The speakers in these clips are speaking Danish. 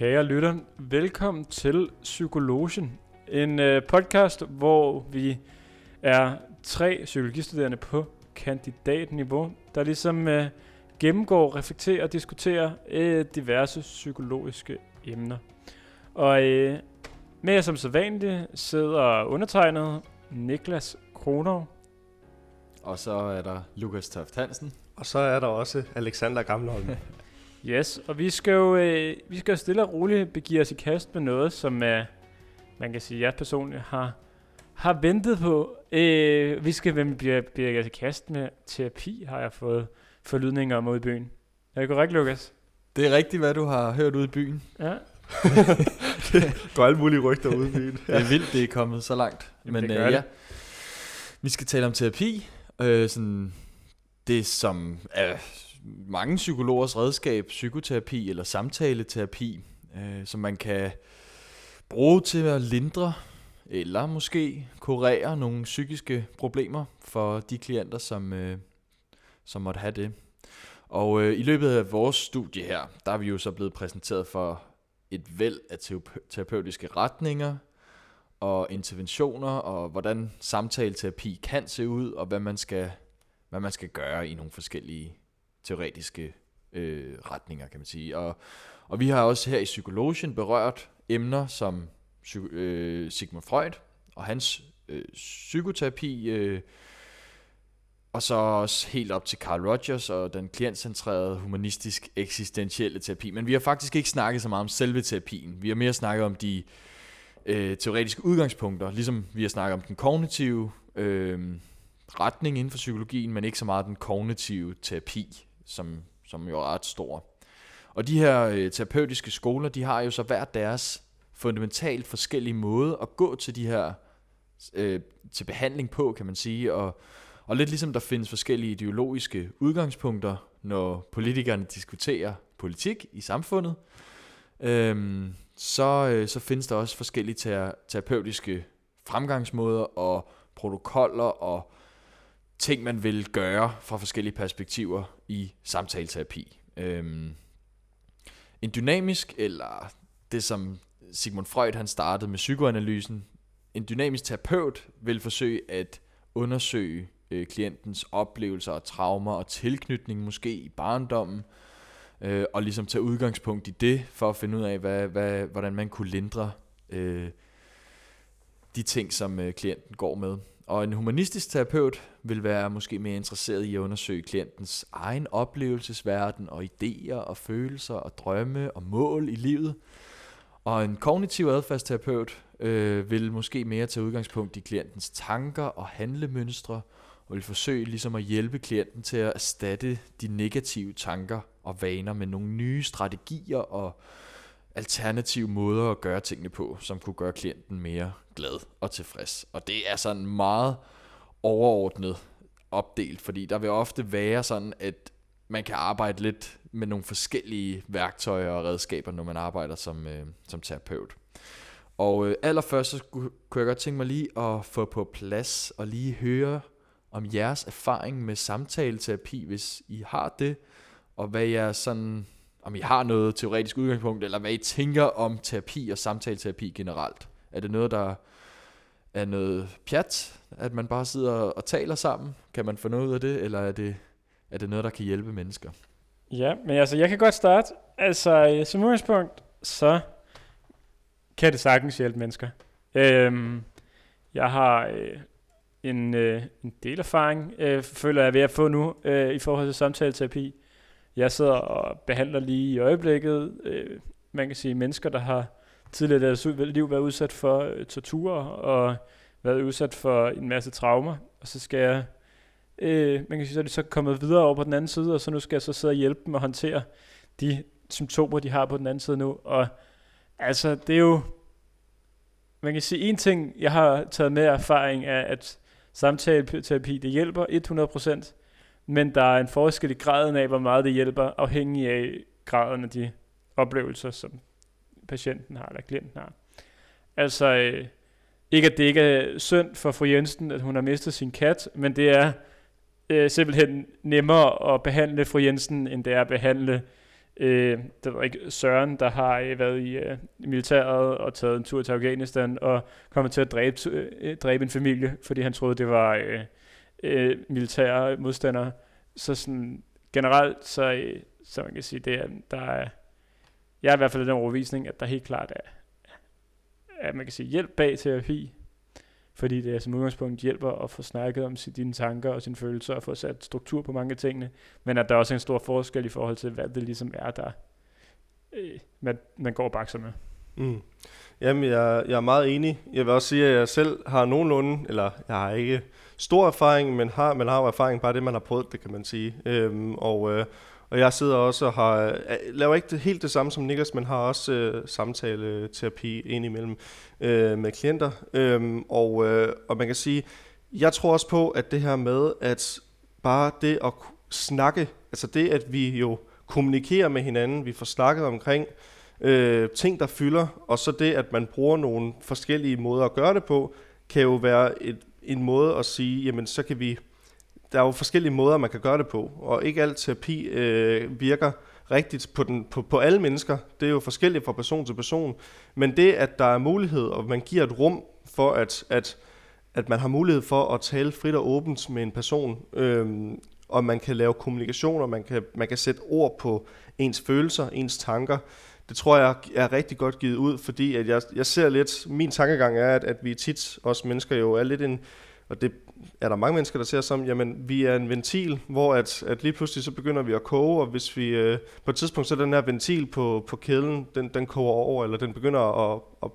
Kære lytter, velkommen til Psykologien. En øh, podcast, hvor vi er tre psykologistuderende på kandidatniveau, der ligesom øh, gennemgår, reflekterer og diskuterer øh, diverse psykologiske emner. Og øh, med jer som sædvanligt sidder undertegnet Niklas Kronov. Og så er der Lukas Toft Hansen. Og så er der også Alexander Gammelholm. Yes, og vi skal jo øh, vi skal jo stille og roligt begive os i kast med noget, som øh, man kan sige, jeg personligt har, har ventet på. Øh, vi skal begive begive os i kast med terapi, har jeg fået forlydninger om ude i byen. Er det korrekt, Lukas? Det er rigtigt, hvad du har hørt ude i byen. Ja. Der er alle mulige rygter ude i byen. Det er vildt, det er kommet så langt. Jamen, Men det øh, ja, vi skal tale om terapi. Øh, sådan det som er mange psykologers redskab, psykoterapi eller samtaleterapi, øh, som man kan bruge til at lindre eller måske kurere nogle psykiske problemer for de klienter, som, øh, som måtte have det. Og øh, i løbet af vores studie her, der er vi jo så blevet præsenteret for et væld af terapeutiske retninger og interventioner, og hvordan samtaleterapi kan se ud, og hvad man skal, hvad man skal gøre i nogle forskellige teoretiske øh, retninger, kan man sige. Og, og vi har også her i Psykologien berørt emner som psy- øh, Sigmund Freud og hans øh, psykoterapi, øh, og så også helt op til Carl Rogers og den klientcentrerede humanistisk eksistentielle terapi. Men vi har faktisk ikke snakket så meget om selve terapien. Vi har mere snakket om de øh, teoretiske udgangspunkter, ligesom vi har snakket om den kognitive øh, retning inden for psykologien, men ikke så meget den kognitive terapi, som, som jo er ret stor. Og de her øh, terapeutiske skoler, de har jo så hver deres fundamentalt forskellige måde at gå til de her øh, til behandling på, kan man sige, og og lidt ligesom der findes forskellige ideologiske udgangspunkter, når politikerne diskuterer politik i samfundet, øhm, så, øh, så findes der også forskellige ter- terapeutiske fremgangsmåder og protokoller og ting, man vil gøre fra forskellige perspektiver i samtaleterapi. Øhm, en dynamisk, eller det som Sigmund Freud han startede med psykoanalysen, en dynamisk terapeut vil forsøge at undersøge øh, klientens oplevelser og traumer og tilknytning måske i barndommen, øh, og ligesom tage udgangspunkt i det, for at finde ud af, hvad, hvad, hvordan man kunne lindre øh, de ting, som øh, klienten går med. Og en humanistisk terapeut vil være måske mere interesseret i at undersøge klientens egen oplevelsesverden og idéer og følelser og drømme og mål i livet. Og en kognitiv adfærdsterapeut øh, vil måske mere tage udgangspunkt i klientens tanker og handlemønstre, og vil forsøge ligesom at hjælpe klienten til at erstatte de negative tanker og vaner med nogle nye strategier og alternative måder at gøre tingene på, som kunne gøre klienten mere glad og tilfreds. Og det er sådan meget overordnet opdelt, fordi der vil ofte være sådan, at man kan arbejde lidt med nogle forskellige værktøjer og redskaber, når man arbejder som, øh, som terapeut. Og øh, allerførst så skulle- kunne jeg godt tænke mig lige at få på plads og lige høre om jeres erfaring med samtaleterapi, hvis I har det, og hvad jeg sådan, om I har noget teoretisk udgangspunkt, eller hvad I tænker om terapi og samtaleterapi generelt. Er det noget, der er noget pjat, at man bare sidder og taler sammen? Kan man få noget ud af det, eller er det, er det noget, der kan hjælpe mennesker? Ja, men altså, jeg kan godt starte. Altså, øh, som udgangspunkt, så kan det sagtens hjælpe mennesker. Øhm, jeg har øh, en, øh, en del erfaring, øh, føler jeg er ved at få nu, øh, i forhold til samtaleterapi. Jeg sidder og behandler lige i øjeblikket, øh, man kan sige, mennesker, der har tidligere i deres liv været udsat for øh, tortur og været udsat for en masse traumer. Og så skal jeg øh, man kan sige, så er de så kommet videre over på den anden side, og så nu skal jeg så sidde og hjælpe dem at håndtere de symptomer, de har på den anden side nu. Og altså, det er jo, man kan sige, en ting, jeg har taget med erfaring, er, at samtaleterapi, det hjælper 100%, men der er en forskel i graden af, hvor meget det hjælper, afhængig af graden af de oplevelser, som patienten har, eller klienten har. Altså, øh, ikke at det ikke er synd for fru Jensen, at hun har mistet sin kat, men det er øh, simpelthen nemmere at behandle fru Jensen, end det er at behandle øh, det var ikke, Søren, der har øh, været i, øh, militæret og taget en tur til Afghanistan og kommet til at dræbe, øh, dræbe en familie, fordi han troede, det var øh, øh, militære modstandere. Så sådan, generelt, så, øh, så man kan sige, det er, der er, jeg er i hvert fald den overvisning, at der helt klart er, at man kan sige hjælp bag terapi, fordi det er som udgangspunkt hjælper at få snakket om dine tanker og sine følelser og få sat struktur på mange af tingene, men at der er også en stor forskel i forhold til, hvad det ligesom er, der øh, man, man går og bakser med. Mm. Jamen, jeg, jeg er meget enig. Jeg vil også sige, at jeg selv har nogenlunde, eller jeg har ikke stor erfaring, men har, man har jo erfaring bare det, man har prøvet det, kan man sige. Øhm, og, øh, og jeg sidder også og har, øh, laver ikke det, helt det samme som Niklas, men har også øh, samtale-terapi indimellem øh, med klienter. Øhm, og, øh, og man kan sige, jeg tror også på, at det her med, at bare det at snakke, altså det, at vi jo kommunikerer med hinanden, vi får snakket omkring øh, ting, der fylder, og så det, at man bruger nogle forskellige måder at gøre det på, kan jo være et, en måde at sige, jamen så kan vi der er jo forskellige måder, man kan gøre det på, og ikke alt terapi øh, virker rigtigt på, den, på, på alle mennesker. Det er jo forskelligt fra person til person. Men det, at der er mulighed, og man giver et rum for, at, at, at man har mulighed for at tale frit og åbent med en person, øh, og man kan lave kommunikation, og man kan, man kan sætte ord på ens følelser, ens tanker, det tror jeg er rigtig godt givet ud, fordi at jeg, jeg ser lidt, min tankegang er, at, at vi tit, os mennesker jo er lidt en, og det er der mange mennesker, der ser som, jamen vi er en ventil, hvor at, at lige pludselig så begynder vi at koge, og hvis vi øh, på et tidspunkt så den her ventil på, på kæden, den, den koger over, eller den begynder at, at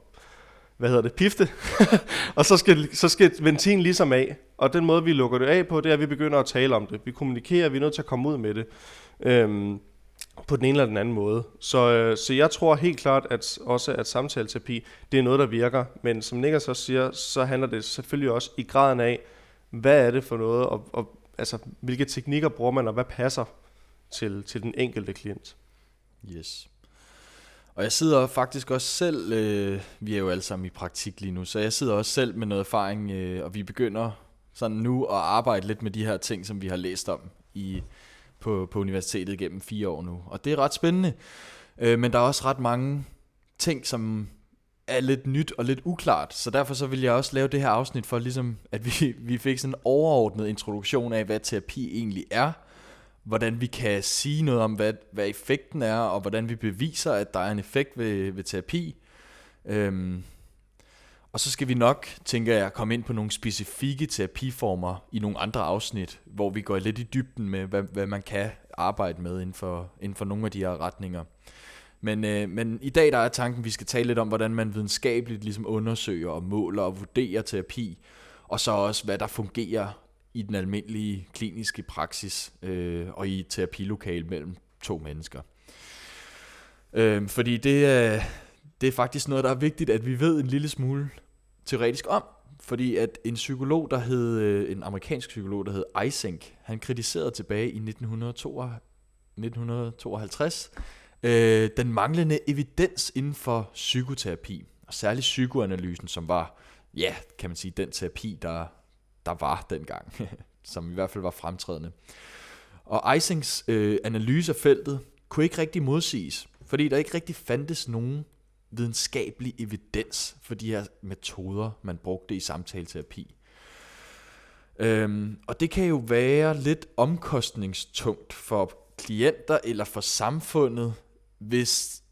hvad hedder det, pifte, og så skal, så skal ventilen ligesom af. Og den måde, vi lukker det af på, det er, at vi begynder at tale om det. Vi kommunikerer, vi er nødt til at komme ud med det. Øhm, på den ene eller den anden måde. Så, øh, så jeg tror helt klart, at også at samtaleterapi, det er noget, der virker. Men som Niklas også siger, så handler det selvfølgelig også i graden af, hvad er det for noget, og, og altså, hvilke teknikker bruger man, og hvad passer til, til den enkelte klient. Yes. Og jeg sidder faktisk også selv, øh, vi er jo alle sammen i praktik lige nu, så jeg sidder også selv med noget erfaring, øh, og vi begynder sådan nu at arbejde lidt med de her ting, som vi har læst om i på, på universitetet gennem fire år nu. Og det er ret spændende. Øh, men der er også ret mange ting, som er lidt nyt og lidt uklart. Så derfor så vil jeg også lave det her afsnit for ligesom, at vi, vi fik sådan en overordnet introduktion af, hvad terapi egentlig er. Hvordan vi kan sige noget om, hvad, hvad effekten er, og hvordan vi beviser, at der er en effekt ved, ved terapi. Øhm, og så skal vi nok, tænker jeg, komme ind på nogle specifikke terapiformer i nogle andre afsnit, hvor vi går lidt i dybden med, hvad, hvad man kan arbejde med inden for, inden for nogle af de her retninger. Men, øh, men i dag der er tanken, at vi skal tale lidt om, hvordan man videnskabeligt ligesom undersøger og måler og vurderer terapi, og så også, hvad der fungerer i den almindelige kliniske praksis øh, og i terapilokal mellem to mennesker. Øh, fordi det øh, det er faktisk noget, der er vigtigt, at vi ved en lille smule teoretisk om, fordi at en psykolog, der hed, øh, en amerikansk psykolog, der hed Eysenck, han kritiserede tilbage i 1952 øh, den manglende evidens inden for psykoterapi, og særligt psykoanalysen, som var, ja, kan man sige, den terapi, der, der var dengang, som i hvert fald var fremtrædende. Og Eysencks øh, analyse af feltet kunne ikke rigtig modsiges, fordi der ikke rigtig fandtes nogen videnskabelig evidens for de her metoder, man brugte i samtaleterapi. Øhm, og det kan jo være lidt omkostningstungt for klienter eller for samfundet, hvis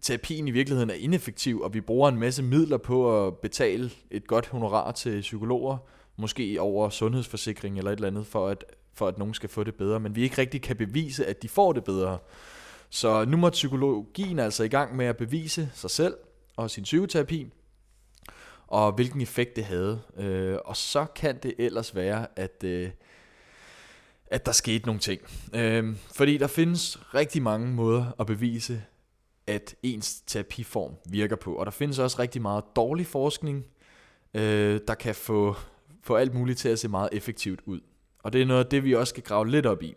terapien i virkeligheden er ineffektiv, og vi bruger en masse midler på at betale et godt honorar til psykologer, måske over sundhedsforsikring eller et eller andet, for at, for at nogen skal få det bedre, men vi ikke rigtig kan bevise, at de får det bedre. Så nu må psykologien altså i gang med at bevise sig selv og sin psykoterapi, og hvilken effekt det havde. Øh, og så kan det ellers være, at, øh, at der skete nogle ting. Øh, fordi der findes rigtig mange måder at bevise, at ens terapiform virker på. Og der findes også rigtig meget dårlig forskning, øh, der kan få, få alt muligt til at se meget effektivt ud. Og det er noget af det, vi også skal grave lidt op i.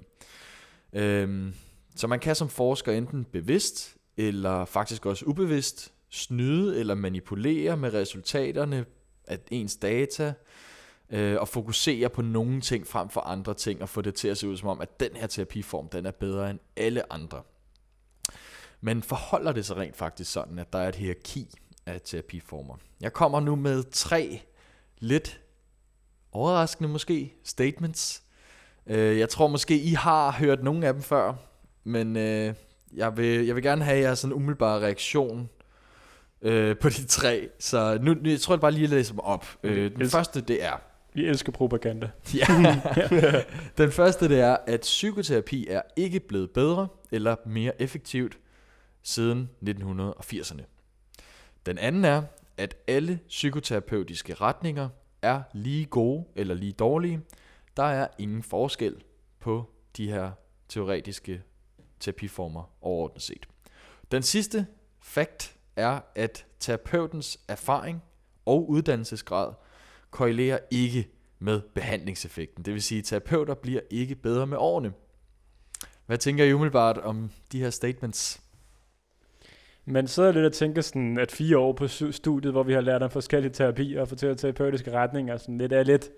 Øh, så man kan som forsker enten bevidst, eller faktisk også ubevidst, snyde eller manipulere med resultaterne af ens data, øh, og fokusere på nogle ting frem for andre ting, og få det til at se ud som om, at den her terapiform, den er bedre end alle andre. Men forholder det sig rent faktisk sådan, at der er et hierarki af terapiformer? Jeg kommer nu med tre lidt overraskende måske statements. Øh, jeg tror måske, I har hørt nogle af dem før, men øh, jeg, vil, jeg vil gerne have jeres sådan umiddelbare reaktion øh, på de tre. Så nu, nu jeg tror jeg bare lige at læse dem op. Øh, den første, det er... Vi elsker propaganda. Ja. den første, det er, at psykoterapi er ikke blevet bedre eller mere effektivt siden 1980'erne. Den anden er, at alle psykoterapeutiske retninger er lige gode eller lige dårlige. Der er ingen forskel på de her teoretiske terapiformer overordnet set. Den sidste fact er, at terapeutens erfaring og uddannelsesgrad korrelerer ikke med behandlingseffekten. Det vil sige, at terapeuter bliver ikke bedre med årene. Hvad tænker I umiddelbart om de her statements? Man sidder lidt og tænker sådan, at fire år på studiet, hvor vi har lært om forskellige terapier og forskellige terapeutiske retninger, sådan lidt er lidt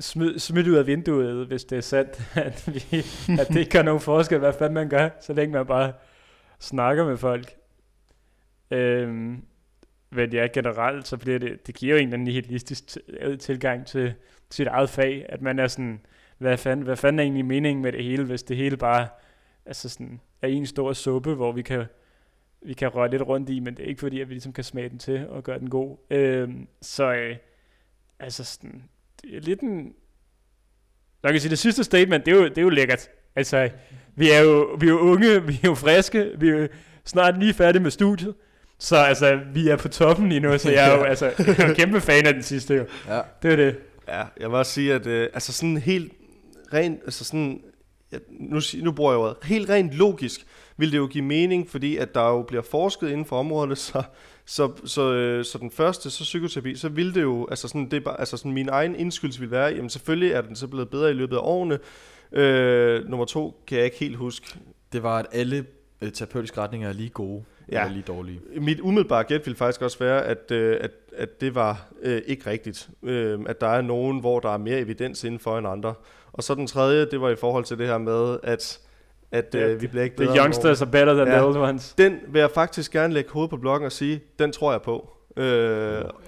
smid, smidt ud af vinduet, hvis det er sandt, at, vi, at det ikke gør nogen forskel, hvad fanden man gør, så længe man bare snakker med folk. Øhm, men ja, generelt, så bliver det, det giver jo en eller anden nihilistisk tilgang til sit eget fag, at man er sådan, hvad fanden, hvad fanden er egentlig meningen med det hele, hvis det hele bare altså sådan, er en stor suppe, hvor vi kan vi kan røre lidt rundt i, men det er ikke fordi, at vi ligesom kan smage den til og gøre den god. Øhm, så øh, altså sådan, det er lidt en... Jeg kan sige, det sidste statement, det er jo, det er jo lækkert. Altså, vi er, jo, vi er jo unge, vi er jo friske, vi er jo snart lige færdige med studiet. Så altså, vi er på toppen lige nu, så jeg er jo altså, jeg er kæmpe fan af den sidste jo. Ja. Det er det. Ja, jeg vil også sige, at øh, altså sådan helt rent, altså sådan, ja, nu, nu bruger jeg ordet, helt rent logisk vil det jo give mening, fordi at der jo bliver forsket inden for området, så, så, så, øh, så den første, så psykoterapi, så vil det jo, altså sådan, det er bare, altså sådan min egen indskydelse vil være, jamen selvfølgelig er den så blevet bedre i løbet af årene. Øh, nummer to kan jeg ikke helt huske. Det var, at alle øh, terapeutiske retninger er lige gode Ja. eller lige dårlige. Mit umiddelbare gæt vil faktisk også være, at, øh, at, at det var øh, ikke rigtigt. Øh, at der er nogen, hvor der er mere evidens inden for end andre. Og så den tredje, det var i forhold til det her med, at, at Ja, øh, vi bliver ikke The bedre med youngsters are better than Ja. the old ones. Den vil jeg faktisk gerne lægge hovedet på bloggen og sige, den tror jeg på. Øh,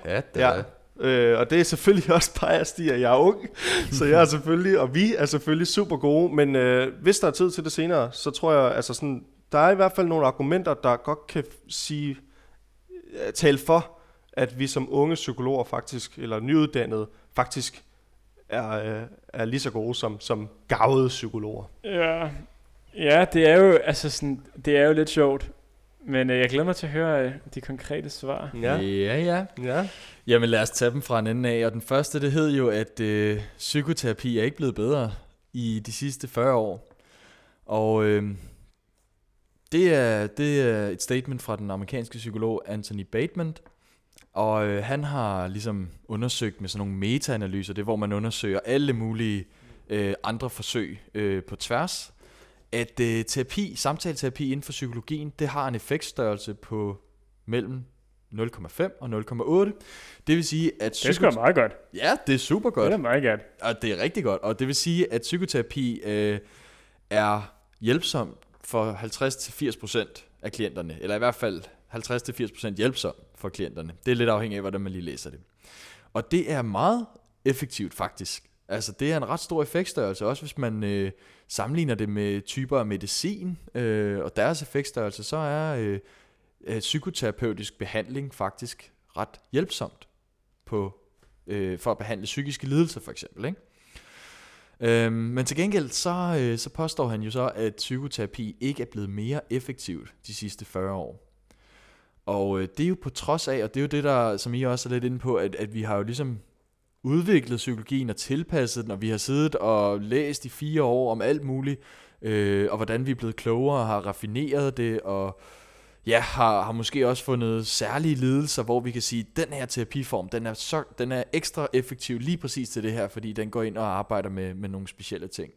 Ja, det ja. er Øh, og det er selvfølgelig også biased i, at jeg er ung, så jeg er selvfølgelig, og vi er selvfølgelig super gode, men øh, hvis der er tid til det senere, så tror jeg, altså sådan, der er i hvert fald nogle argumenter, der godt kan sige, øh, tale for, at vi som unge psykologer faktisk, eller nyuddannede, faktisk er, øh, er lige så gode som, som gavede psykologer. Ja, ja det er jo altså sådan, det er jo lidt sjovt. Men øh, jeg glæder mig til at høre øh, de konkrete svar. ja, ja. ja. Jamen lad os tage dem fra en ende af. Og den første, det hed jo, at øh, psykoterapi er ikke blevet bedre i de sidste 40 år. Og øh, det, er, det er et statement fra den amerikanske psykolog Anthony Bateman. Og øh, han har ligesom undersøgt med sådan nogle meta-analyser, det er hvor man undersøger alle mulige øh, andre forsøg øh, på tværs, at øh, terapi, samtaleterapi inden for psykologien, det har en effektstørrelse på mellem 0,5 og 0,8. Det vil sige, at Det er sgu da meget godt. Ja, det er super godt. Det er meget godt. Og det er rigtig godt. Og det vil sige, at psykoterapi øh, er hjælpsom for 50-80% af klienterne. Eller i hvert fald 50-80% hjælpsom for klienterne. Det er lidt afhængigt af, hvordan man lige læser det. Og det er meget effektivt faktisk. Altså det er en ret stor effektstørrelse, også hvis man øh, sammenligner det med typer af medicin øh, og deres effektstørrelse, så er øh, øh, psykoterapeutisk behandling faktisk ret hjælpsomt på øh, for at behandle psykiske lidelser for eksempel. Ikke? Øhm, men til gengæld så, øh, så påstår han jo så, at psykoterapi ikke er blevet mere effektivt de sidste 40 år. Og øh, det er jo på trods af, og det er jo det, der, som I også er lidt inde på, at, at vi har jo ligesom udviklet psykologien og tilpasset den, og vi har siddet og læst i fire år om alt muligt, øh, og hvordan vi er blevet klogere og har raffineret det, og ja, har, har måske også fundet særlige lidelser, hvor vi kan sige, at den her terapiform, den er, så, den er ekstra effektiv lige præcis til det her, fordi den går ind og arbejder med, med nogle specielle ting.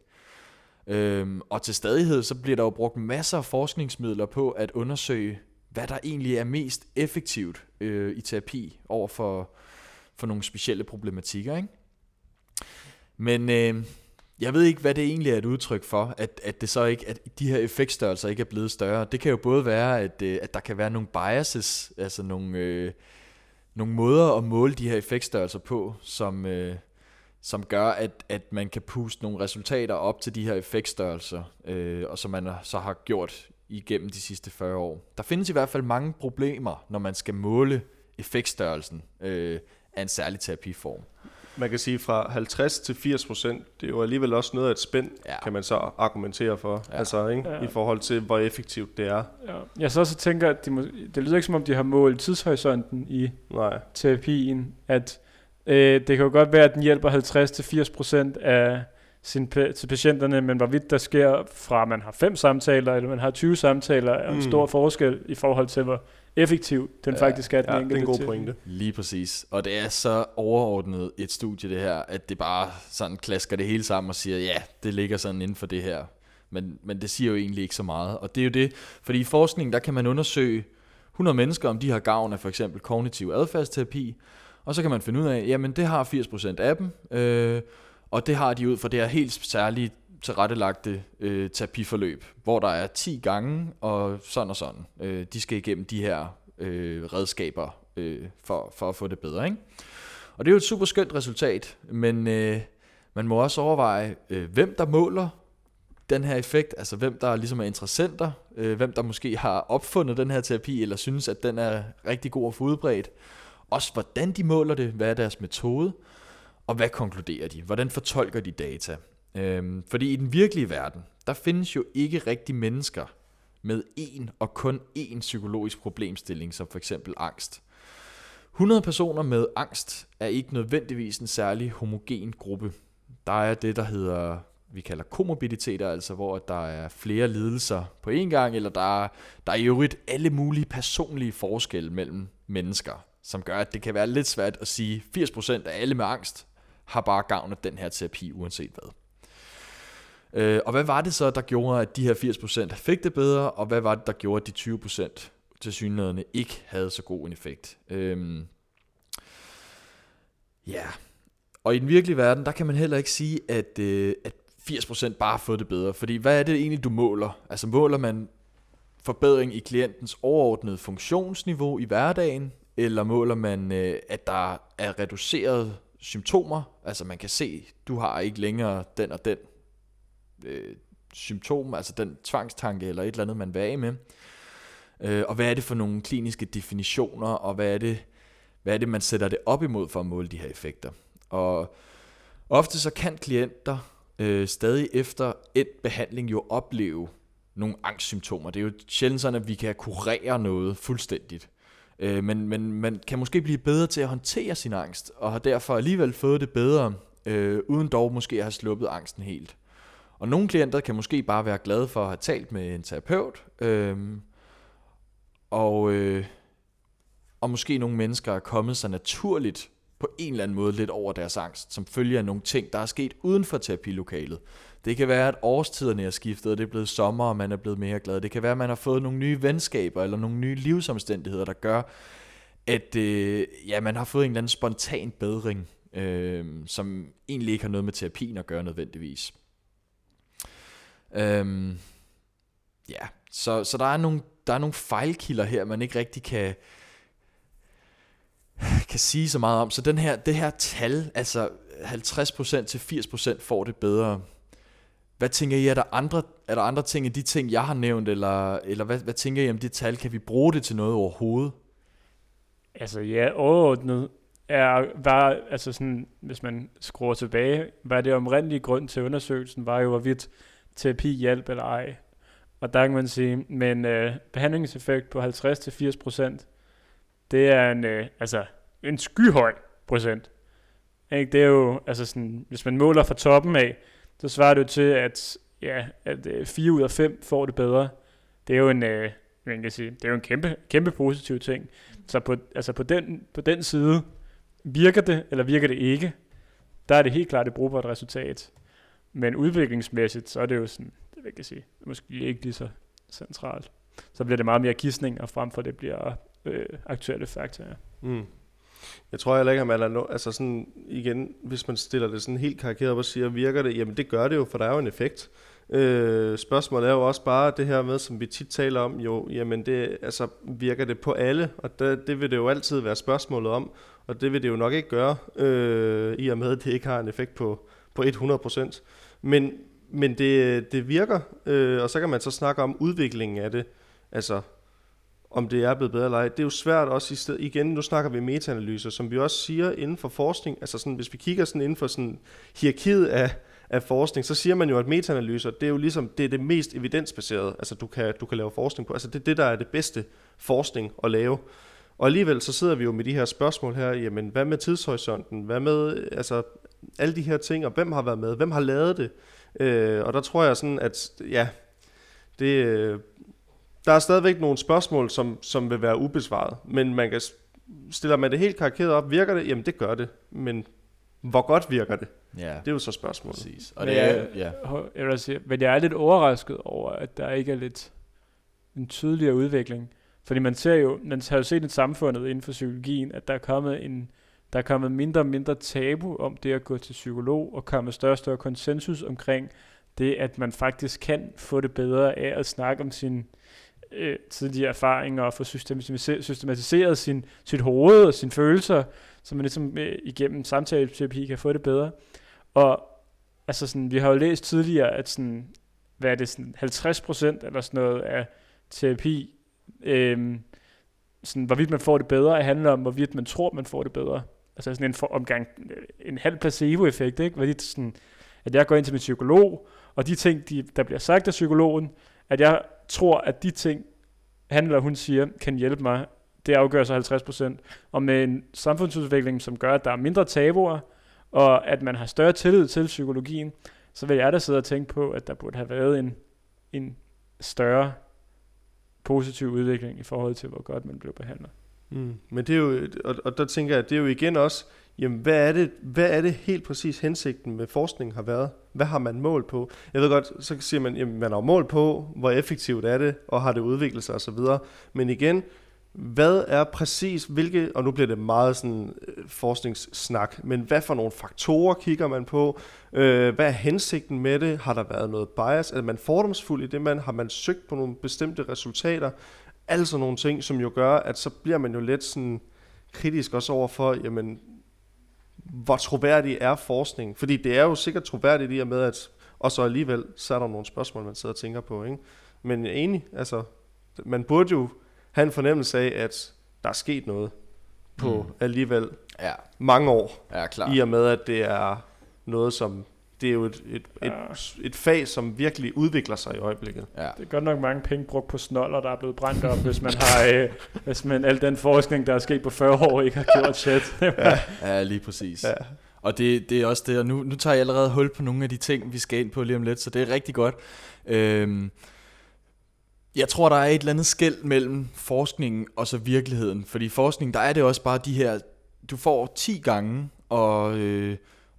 Øhm, og til stadighed, så bliver der jo brugt masser af forskningsmidler på at undersøge, hvad der egentlig er mest effektivt øh, i terapi over for, for nogle specielle problematikker. Ikke? Men øh, jeg ved ikke, hvad det egentlig er et udtryk for, at, at det så ikke, at de her effektstørrelser ikke er blevet større. Det kan jo både være, at, øh, at der kan være nogle biases, altså nogle, øh, nogle måder at måle de her effektstørrelser på, som, øh, som gør, at, at man kan puste nogle resultater op til de her effektstørrelser, øh, og som man så har gjort igennem de sidste 40 år. Der findes i hvert fald mange problemer, når man skal måle effektstørrelsen øh, af en særlig terapiform. Man kan sige fra 50 til 80 procent, det er jo alligevel også noget af et spænd, Ja. kan man så argumentere for, Ja. altså, ikke? Ja. i forhold til, hvor effektivt det er. Ja. Jeg så også tænker, at de må, det lyder ikke som om, de har målt tidshorisonten i Nej, terapien, at øh, det kan jo godt være, at den hjælper 50-80% af sin til patienterne, men hvorvidt der sker fra, at man har fem samtaler, eller man har 20 samtaler, er en Mm. stor forskel i forhold til, hvor effektiv den Ja, faktisk er, den ja, det er enkelte en god terapi. pointe. Lige præcis. Og det er så overordnet et studie det her, at det bare sådan klasker det hele sammen og siger, ja, det ligger sådan inden for det her. Men, men det siger jo egentlig ikke så meget. Og det er jo det, fordi i forskningen, der kan man undersøge 100 mennesker, om de har gavn af for eksempel kognitiv adfærdsterapi, og så kan man finde ud af, jamen det har 80% af dem, øh, og det har de ud fra det her helt særlige tilrettelagte øh, terapiforløb, hvor der er 10 gange, og sådan og sådan. Øh, de skal igennem de her øh, redskaber øh, for, for at få det bedre. Ikke? Og det er jo et super skønt resultat, men øh, man må også overveje, øh, hvem der måler den her effekt, altså hvem der ligesom er interessenter, øh, hvem der måske har opfundet den her terapi, eller synes, at den er rigtig god og få udbredt. Også hvordan de måler det, hvad er deres metode, og hvad konkluderer de, hvordan fortolker de data. Øhm, fordi i den virkelige verden, der findes jo ikke rigtig mennesker med én og kun én psykologisk problemstilling, som for eksempel angst. 100 personer med angst er ikke nødvendigvis en særlig homogen gruppe. Der er det, der hedder, vi kalder komorbiditeter, altså hvor der er flere lidelser på én gang, eller der er, der er i øvrigt alle mulige personlige forskelle mellem mennesker, som gør, at det kan være lidt svært at sige, 80% af alle med angst har bare gavn af den her terapi, uanset hvad. Øh, og hvad var det så, der gjorde, at de her 80% fik det bedre, og hvad var det, der gjorde, at de 20% til synligheden ikke havde så god en effekt? Øhm, ja, og i den virkelige verden, der kan man heller ikke sige, at, øh, at 80% bare har fået det bedre. Fordi hvad er det egentlig, du måler? Altså måler man forbedring i klientens overordnede funktionsniveau i hverdagen, eller måler man, øh, at der er reduceret symptomer? Altså man kan se, du har ikke længere den og den øh, symptom, altså den tvangstanke eller et eller andet, man vil af med. Øh, og hvad er det for nogle kliniske definitioner, og hvad er det, hvad er det, man sætter det op imod for at måle de her effekter? Og ofte så kan klienter øh, stadig efter et behandling jo opleve nogle angstsymptomer. Det er jo sjældent sådan, at vi kan kurere noget fuldstændigt. Øh, men, men man kan måske blive bedre til at håndtere sin angst, og har derfor alligevel fået det bedre, øh, uden dog måske at have sluppet angsten helt. Og nogle klienter kan måske bare være glade for at have talt med en terapeut, øh, og, øh, og måske nogle mennesker er kommet sig naturligt på en eller anden måde lidt over deres angst, som følger af nogle ting, der er sket uden for terapilokalet. Det kan være, at årstiderne er skiftet, og det er blevet sommer, og man er blevet mere glad. Det kan være, at man har fået nogle nye venskaber, eller nogle nye livsomstændigheder, der gør, at øh, ja, man har fået en eller anden spontan bedring, øh, som egentlig ikke har noget med terapien at gøre nødvendigvis. Øhm, ja, så, så der, er nogle, der er nogle fejlkilder her, man ikke rigtig kan, kan sige så meget om. Så den her, det her tal, altså 50% til 80% får det bedre. Hvad tænker I, er der andre, er der andre ting end de ting, jeg har nævnt, eller, eller hvad, hvad tænker I om det tal? Kan vi bruge det til noget overhovedet? Altså ja, overordnet er, var, altså sådan, hvis man skruer tilbage, var det omrindelige grund til undersøgelsen, var jo, hvorvidt terapi hjælp eller ej. Og der kan man sige, men en øh, behandlingseffekt på 50-80%, det er en, øh, altså, en skyhøj procent. Ikke? Det er jo, altså sådan, hvis man måler fra toppen af, så svarer det jo til, at, ja, at øh, 4 ud af 5 får det bedre. Det er jo en, øh, man kan sige, det er jo en kæmpe, kæmpe positiv ting. Så på, altså på, den, på den side, virker det, eller virker det ikke, der er det helt klart et brugbart resultat. Men udviklingsmæssigt, så er det jo sådan, det vil jeg sige, måske ikke lige så centralt. Så bliver det meget mere kistning, og frem for det bliver øh, aktuelle faktorer. Mm. Jeg tror heller ikke, at man er no, altså sådan, igen, hvis man stiller det sådan helt karikeret op og siger, virker det? Jamen det gør det jo, for der er jo en effekt. Øh, spørgsmålet er jo også bare det her med, som vi tit taler om, jo, jamen det, altså virker det på alle? Og det, det vil det jo altid være spørgsmålet om, og det vil det jo nok ikke gøre, øh, i og med, at det ikke har en effekt på, på 100%. Men, men det, det virker, øh, og så kan man så snakke om udviklingen af det, altså om det er blevet bedre eller ej. Det er jo svært også i sted, igen, nu snakker vi metaanalyser, som vi også siger inden for forskning, altså sådan, hvis vi kigger sådan inden for sådan hierarkiet af, af forskning, så siger man jo, at metaanalyser, det er jo ligesom, det er det mest evidensbaserede, altså du kan, du kan lave forskning på, altså det er det, der er det bedste forskning at lave. Og alligevel så sidder vi jo med de her spørgsmål her, jamen hvad med tidshorisonten, hvad med, altså alle de her ting, og hvem har været med, hvem har lavet det, øh, og der tror jeg sådan, at ja, det, der er stadigvæk nogle spørgsmål, som, som vil være ubesvaret, men man kan stiller man det helt karikeret op, virker det? Jamen det gør det, men hvor godt virker det? Ja, Det er jo så spørgsmålet. præcis. Og Men det er, jeg- ja. Jeg vil sige, men jeg er lidt overrasket over, at der ikke er lidt en tydeligere udvikling. Fordi man ser jo, man har jo set i samfundet inden for psykologien, at der er kommet en der er kommet mindre og mindre tabu om det at gå til psykolog, og kommet større og større konsensus omkring det, at man faktisk kan få det bedre af at snakke om sin øh, tidligere erfaringer, og få systematiseret, systematiseret sin, sit hoved og sine følelser, så man ligesom øh, igennem samtaleterapi kan få det bedre. Og altså sådan, vi har jo læst tidligere, at sådan, hvad er det, sådan 50% eller sådan noget af terapi, øhm, sådan, hvorvidt man får det bedre, handler om, hvorvidt man tror, man får det bedre. Altså sådan en for, omgang, øh, en halv placebo-effekt, ikke? Hvorvidt sådan, at jeg går ind til min psykolog, og de ting, de, der bliver sagt af psykologen, at jeg tror, at de ting, han eller hun siger, kan hjælpe mig, det afgør så 50 procent. Og med en samfundsudvikling, som gør, at der er mindre tabuer, og at man har større tillid til psykologien, så vil jeg da sidde og tænke på, at der burde have været en, en større positiv udvikling i forhold til, hvor godt man blev behandlet. Mm. Men det er jo, og, og der tænker jeg, det er jo igen også, jamen hvad er, det, hvad er det helt præcis hensigten med forskning har været? Hvad har man målt på? Jeg ved godt, så siger man, jamen man har mål målt på, hvor effektivt er det, og har det udviklet sig osv. Men igen, hvad er præcis, hvilke, og nu bliver det meget sådan øh, forskningssnak, men hvad for nogle faktorer kigger man på? Øh, hvad er hensigten med det? Har der været noget bias? Er man fordomsfuld i det, man har man søgt på nogle bestemte resultater? Alle sådan nogle ting, som jo gør, at så bliver man jo lidt sådan kritisk også over for, jamen, hvor troværdig er forskning? Fordi det er jo sikkert troværdigt i og med, at og så alligevel, så er der nogle spørgsmål, man sidder og tænker på, ikke? Men jeg er enig, altså, man burde jo have en fornemmelse af, at der er sket noget på Mm. alligevel Ja, mange år, ja, klar. i og med, at det er noget, som, det er jo et, et, et, Ja. et fag, som virkelig udvikler sig i øjeblikket. Ja. Det er godt nok mange penge brugt på snoller, der er blevet brændt op, hvis man har, øh, hvis man al den forskning, der er sket på 40 år, ikke har gjort shit. ja. ja, lige præcis. Ja. Og det, det er også det, og nu, nu tager jeg allerede hul på nogle af de ting, vi skal ind på lige om lidt, så det er rigtig godt. Øhm, jeg tror, der er et eller andet skæld mellem forskningen og så virkeligheden. Fordi i forskningen, der er det også bare de her, du får 10 gange, og, øh,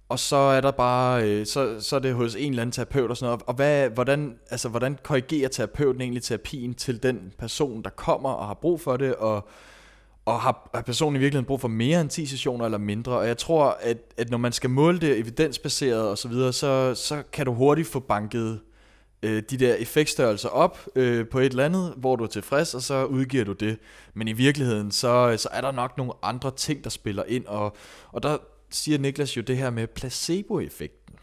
og så er der bare, øh, så, så er det hos en eller anden terapeut og sådan noget. Og hvad, hvordan, altså, hvordan korrigerer terapeuten egentlig terapien til den person, der kommer og har brug for det, og, og har, har personen i virkeligheden brug for mere end 10 sessioner eller mindre? Og jeg tror, at, at når man skal måle det evidensbaseret og så videre, så, så kan du hurtigt få banket øh, de der effektstørrelser op øh, på et eller andet, hvor du er tilfreds, og så udgiver du det. Men i virkeligheden, så, så er der nok nogle andre ting, der spiller ind, og, og der siger Niklas jo det her med placeboeffekten.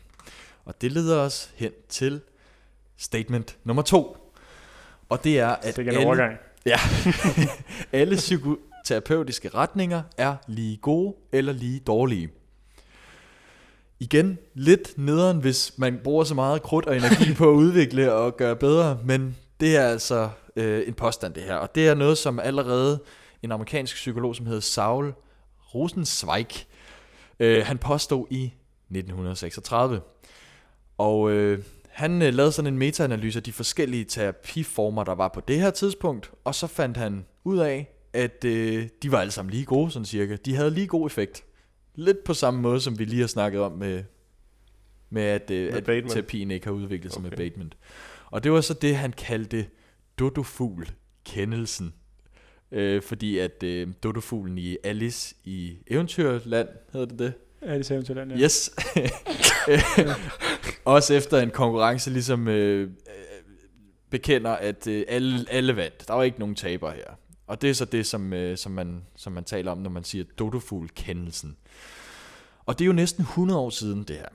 Og det leder os hen til statement nummer to. Og det er, at Det er en overgang. Ja. Alle psykoterapeutiske retninger er lige gode eller lige dårlige. Igen, lidt nederen, hvis man bruger så meget krudt og energi på at udvikle og gøre bedre, men det er altså øh, en påstand det her. Og det er noget, som allerede en amerikansk psykolog, som hedder Saul Rosenzweig, øh, han påstod i 1936. Og øh, han øh, lavede sådan en metaanalyse af de forskellige terapiformer, der var på det her tidspunkt, og så fandt han ud af, at øh, de var alle sammen lige gode, sådan cirka. De havde lige god effekt. Lidt på samme måde, som vi lige har snakket om med, med at, øh, Med at Bateman. terapien ikke har udviklet sig okay. med. Bateman. Og det var så det, han kaldte dodofugl kendelsen. øh, fordi at øh, dodofuglen i Alice i Eventyrland, hedder det det? Ser til den, ja. Yes. Også efter en konkurrence ligesom øh, øh, bekender, at øh, alle, alle vandt. Der var ikke nogen taber her. Og det er så det, som, øh, som, man, som man taler om, når man siger dodofugl-kendelsen. Og det er jo næsten 100 år siden det her.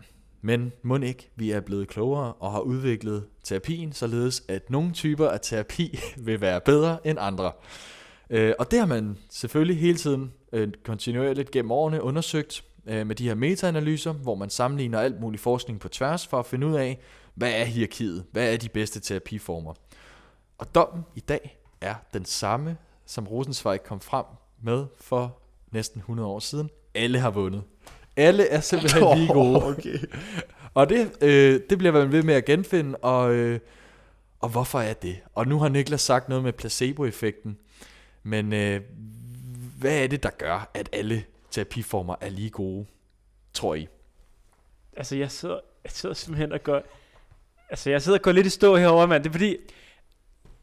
Men må ikke, vi er blevet klogere og har udviklet terapien, således at nogle typer af terapi vil være bedre end andre. Øh, og det har man selvfølgelig hele tiden øh, kontinuerligt gennem årene undersøgt øh, med de her metaanalyser, hvor man sammenligner alt mulig forskning på tværs for at finde ud af, hvad er hierarkiet, hvad er de bedste terapiformer. Og dommen i dag er den samme, som Rosenzweig kom frem med for næsten 100 år siden. Alle har vundet. Alle er simpelthen lige gode. Okay. Og det, øh, det bliver man ved med at genfinde, og, øh, og hvorfor er det? Og nu har Niklas sagt noget med placeboeffekten, men øh, hvad er det, der gør, at alle terapiformer er lige gode, tror I? Altså, jeg sidder, jeg sidder simpelthen og går... Altså, jeg sidder og går lidt i stå herover, mand. Det er fordi...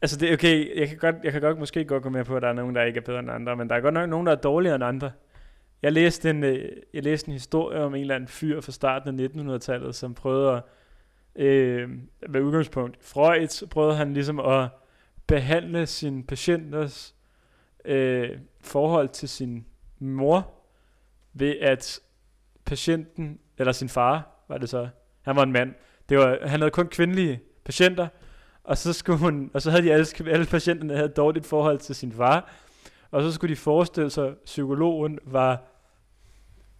Altså, det er okay. Jeg kan, godt, jeg kan godt måske godt gå med på, at der er nogen, der ikke er bedre end andre, men der er godt nok nogen, der er dårligere end andre. Jeg læste en, øh, jeg læste en historie om en eller anden fyr fra starten af 1900-tallet, som prøvede at, øh, med udgangspunkt i Freud, så prøvede han ligesom at behandle sine patienters øh, forhold til sin mor, ved at patienten, eller sin far, var det så, han var en mand, det var, han havde kun kvindelige patienter, og så, skulle hun, og så havde de alle, alle patienterne havde et dårligt forhold til sin far, og så skulle de forestille sig, at psykologen var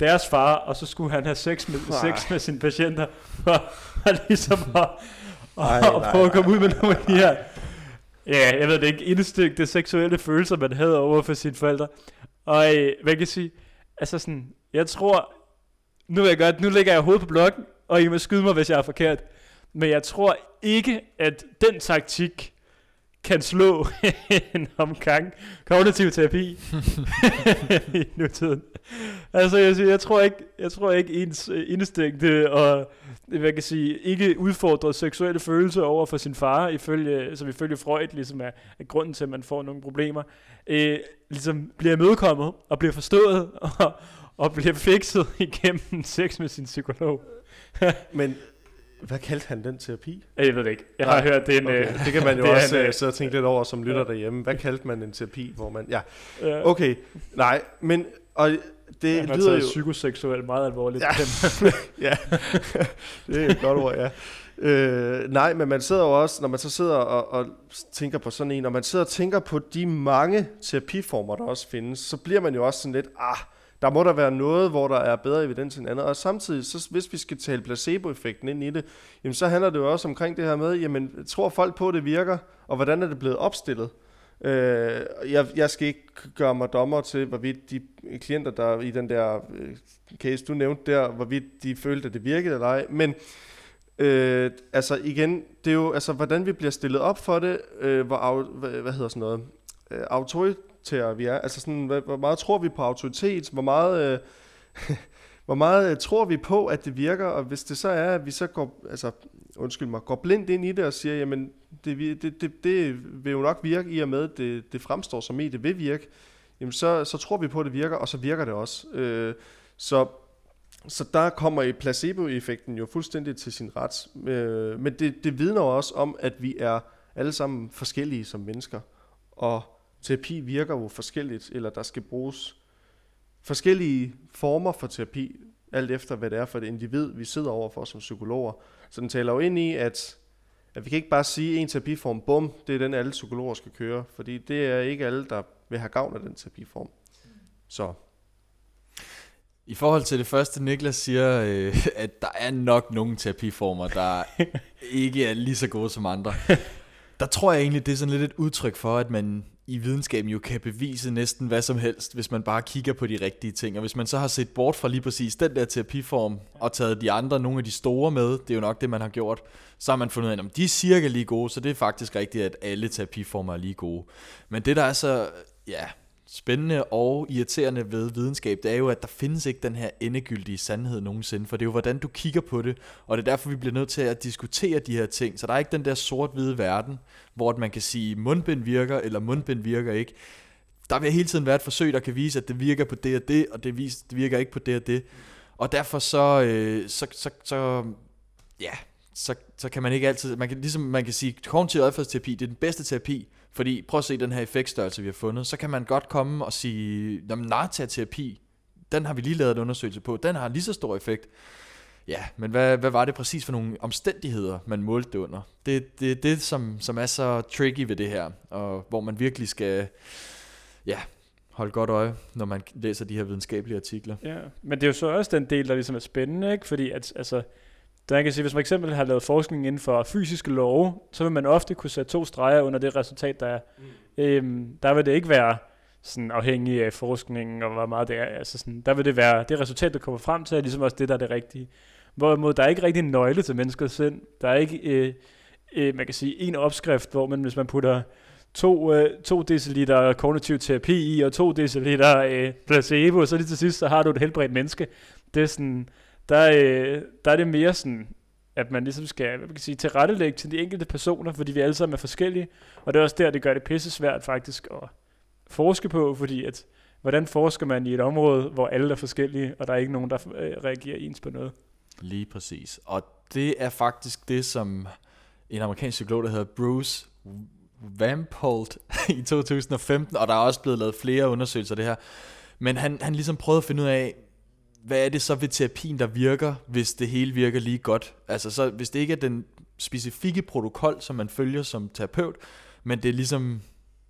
deres far, og så skulle han have sex med, sex med sine patienter, for, for ligesom at, Ej, og, og prøve at komme ud med nogle af de her, ja, jeg ved det ikke, indstigte seksuelle følelser, man havde over for sine forældre. Og øh, hvad kan jeg sige, altså sådan, jeg tror, nu vil jeg godt, nu lægger jeg hovedet på blokken, og I må skyde mig, hvis jeg er forkert. Men jeg tror ikke, at den taktik kan slå en omgang kognitiv terapi i nutiden. Altså, jeg, siger, jeg tror ikke, jeg tror ikke ens øh, instinkte og hvad kan sige, ikke udfordret seksuelle følelser over for sin far, ifølge, som ifølge Freud ligesom er, er grunden til, at man får nogle problemer, øh, ligesom bliver imødekommet og bliver forstået og, og bliver fikset igennem sex med sin psykolog. Men hvad kaldte han den terapi? Jeg ved det ikke. Jeg har Nej, hørt, det en... Okay. øh, Det kan man jo også en, øh, øh, sidde og tænke lidt over som lytter derhjemme. Hvad kaldte man en terapi, hvor man... Ja, Ja, okay. Nej, men... Og det han har lyder jo... psykoseksuelt meget alvorligt. Ja. ja, det er et godt ord, ja. Øh, nej, men man sidder jo også, når man så sidder og, og tænker på sådan en, når man sidder og tænker på de mange terapiformer, der også findes, så bliver man jo også sådan lidt, ah, der må der være noget, hvor der er bedre evidens end andet. Og samtidig, så hvis vi skal tale placeboeffekten ind i det, jamen så handler det jo også omkring det her med, jamen tror folk på, at det virker, og hvordan er det blevet opstillet? Øh, jeg, jeg skal ikke gøre mig dommer til, hvorvidt de klienter, der i den der øh, case, du nævnte der, hvorvidt de følte, at det virkede eller ej. Men øh, altså igen, det er jo, altså hvordan vi bliver stillet op for det, øh, hvor, hvad, hvad hedder sådan noget, øh, autoritære vi er. Altså sådan, hvor, hvor meget tror vi på autoritet, hvor meget... Øh, hvor meget øh, tror vi på, at det virker, og hvis det så er, at vi så går, altså, undskyld mig, går blindt ind i det og siger, jamen, det, vi- det, det, det vil jo nok virke i og med, at det, det fremstår som i, det vil virke, jamen så, så tror vi på, at det virker, og så virker det også. Øh, så, så der kommer i placeboeffekten jo fuldstændig til sin ret. Øh, men det, det vidner også om, at vi er alle sammen forskellige som mennesker, og terapi virker jo forskelligt, eller der skal bruges forskellige former for terapi, alt efter hvad det er for et individ, vi sidder overfor som psykologer. Så den taler jo ind i, at, at vi kan ikke bare sige en terapiform, bum, det er den alle psykologer skal køre, fordi det er ikke alle, der vil have gavn af den terapiform. Så I forhold til det første, Niklas siger, øh, at der er nok nogle terapiformer, der ikke er lige så gode som andre. Der tror jeg egentlig, det er sådan lidt et udtryk for, at man i videnskaben jo kan bevise næsten hvad som helst, hvis man bare kigger på de rigtige ting. Og hvis man så har set bort fra lige præcis den der terapiform, og taget de andre, nogle af de store med, det er jo nok det, man har gjort, så har man fundet ud af, at de er cirka lige gode, så det er faktisk rigtigt, at alle terapiformer er lige gode. Men det, der er så, ja, spændende og irriterende ved videnskab, det er jo, at der findes ikke den her endegyldige sandhed nogensinde, for det er jo, hvordan du kigger på det, og det er derfor, vi bliver nødt til at diskutere de her ting. Så der er ikke den der sort-hvide verden, hvor man kan sige, mundbind virker, eller mundbind virker ikke. der vil hele tiden være et forsøg, der kan vise, at det virker på det og det, og det, vis, det virker ikke på det og det. Og derfor så, øh, så, så, så, ja, så, så kan man ikke altid, man kan, ligesom man kan sige, kognitiv adfærdsterapi, det er den bedste terapi, fordi prøv at se den her effektstørrelse, vi har fundet, så kan man godt komme og sige, jamen terapi, den har vi lige lavet en undersøgelse på, den har lige så stor effekt. Ja, men hvad, hvad var det præcis for nogle omstændigheder, man målte det under? Det er det, det, som, som er så tricky ved det her, og hvor man virkelig skal ja, holde godt øje, når man læser de her videnskabelige artikler. Ja, men det er jo så også den del, der ligesom er spændende, ikke? fordi at, altså, der kan sige, hvis man eksempel har lavet forskning inden for fysiske love, så vil man ofte kunne sætte to streger under det resultat, der er. Mm. Øhm, der vil det ikke være sådan afhængig af forskningen og hvor meget det er. Altså sådan, der vil det være det resultat, der kommer frem til, er ligesom også det, der er det rigtige. Hvorimod der er ikke rigtig en nøgle til menneskets sind. Der er ikke, øh, øh, man kan sige, en opskrift, hvor man, hvis man putter to, øh, to deciliter kognitiv terapi i, og to deciliter øh, placebo, så lige til sidst, så har du et helbredt menneske. Det er sådan, der, øh, der er det mere sådan, at man ligesom skal hvad man kan sige, tilrettelægge til de enkelte personer, fordi vi alle sammen er forskellige, og det er også der, det gør det pisse svært faktisk at forske på, fordi at, hvordan forsker man i et område, hvor alle er forskellige, og der er ikke nogen, der øh, reagerer ens på noget? Lige præcis. Og det er faktisk det, som en amerikansk psykolog, der hedder Bruce Vampolt i 2015, og der er også blevet lavet flere undersøgelser af det her. Men han, han ligesom prøvede at finde ud af, hvad er det så ved terapien, der virker, hvis det hele virker lige godt? Altså så, hvis det ikke er den specifikke protokol, som man følger som terapeut, men det er ligesom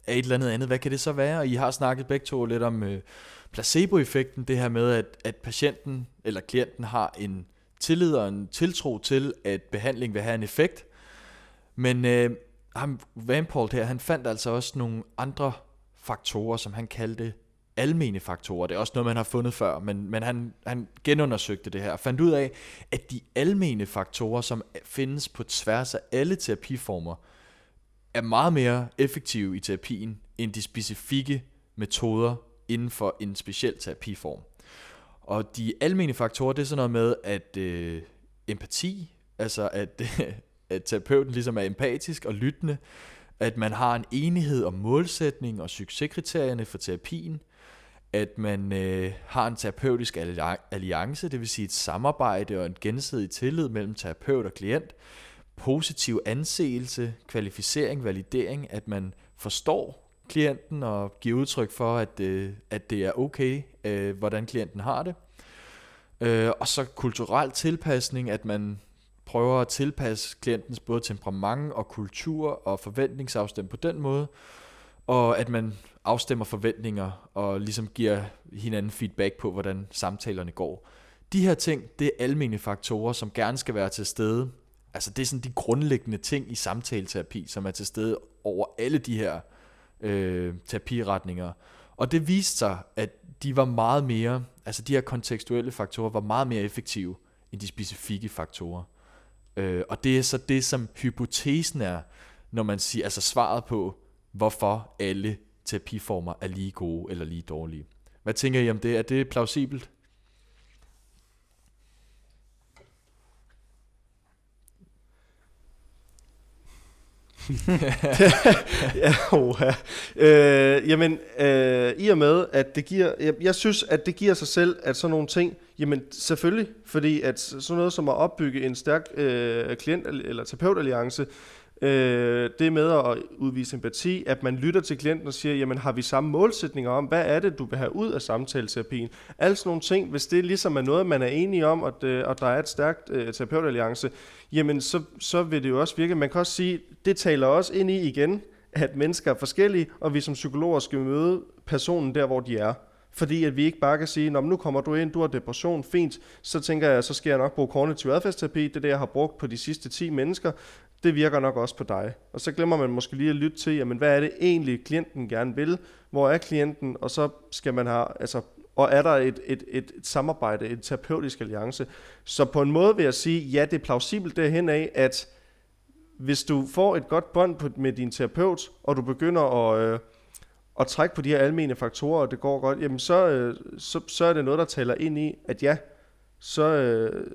er et eller andet andet, hvad kan det så være? Og I har snakket begge to lidt om øh, placeboeffekten, det her med, at, at patienten eller klienten har en tillid og en tiltro til, at behandling vil have en effekt. Men øh, ham, Vampolt her, han fandt altså også nogle andre faktorer, som han kaldte almene faktorer. Det er også noget, man har fundet før, men, men han, han genundersøgte det her og fandt ud af, at de almene faktorer, som findes på tværs af alle terapiformer, er meget mere effektive i terapien end de specifikke metoder inden for en speciel terapiform. Og de almene faktorer, det er sådan noget med, at øh, empati, altså at, at terapeuten ligesom er empatisk og lyttende, at man har en enighed om målsætning og succeskriterierne for terapien, at man øh, har en terapeutisk alliance, det vil sige et samarbejde og en gensidig tillid mellem terapeut og klient, positiv anseelse, kvalificering, validering, at man forstår klienten og giver udtryk for, at, øh, at det er okay, øh, hvordan klienten har det. Øh, og så kulturel tilpasning, at man prøver at tilpasse klientens både temperament og kultur og forventningsafstem på den måde, og at man afstemmer forventninger og ligesom giver hinanden feedback på, hvordan samtalerne går. De her ting, det er almindelige faktorer, som gerne skal være til stede. Altså det er sådan de grundlæggende ting i samtaleterapi, som er til stede over alle de her øh, terapiretninger. Og det viste sig, at de var meget mere, altså de her kontekstuelle faktorer var meget mere effektive end de specifikke faktorer. Øh, og det er så det, som hypotesen er, når man siger, altså svaret på, hvorfor alle terapiformer er lige gode eller lige dårlige. Hvad tænker I om det? Er det plausibelt? ja, oha. Øh, jamen, øh, i og med, at det giver, jeg, jeg synes, at det giver sig selv, at sådan nogle ting, jamen selvfølgelig, fordi at sådan noget som at opbygge en stærk øh, klient- eller terapeutalliance, Øh, det med at udvise empati, at man lytter til klienten og siger, jamen har vi samme målsætninger om, hvad er det, du vil have ud af samtaleterapien? Alle sådan nogle ting, hvis det ligesom er noget, man er enige om, og, det, og der er et stærkt øh, terapeutalliance, jamen så, så vil det jo også virke. Man kan også sige, det taler også ind i igen, at mennesker er forskellige, og vi som psykologer skal møde personen der, hvor de er. Fordi at vi ikke bare kan sige, nu kommer du ind, du har depression, fint, så tænker jeg, så skal jeg nok bruge kognitiv adfærdsterapi, det er det, jeg har brugt på de sidste 10 mennesker, det virker nok også på dig. Og så glemmer man måske lige at lytte til, jamen hvad er det egentlig, klienten gerne vil? Hvor er klienten? Og så skal man have, altså, og er der et, et, et, et samarbejde, en terapeutisk alliance? Så på en måde vil jeg sige, ja, det er plausibelt derhen af, at hvis du får et godt bånd med din terapeut, og du begynder at, øh, at trække på de her almene faktorer, og det går godt, jamen så, øh, så, så er det noget, der taler ind i, at ja, så, øh,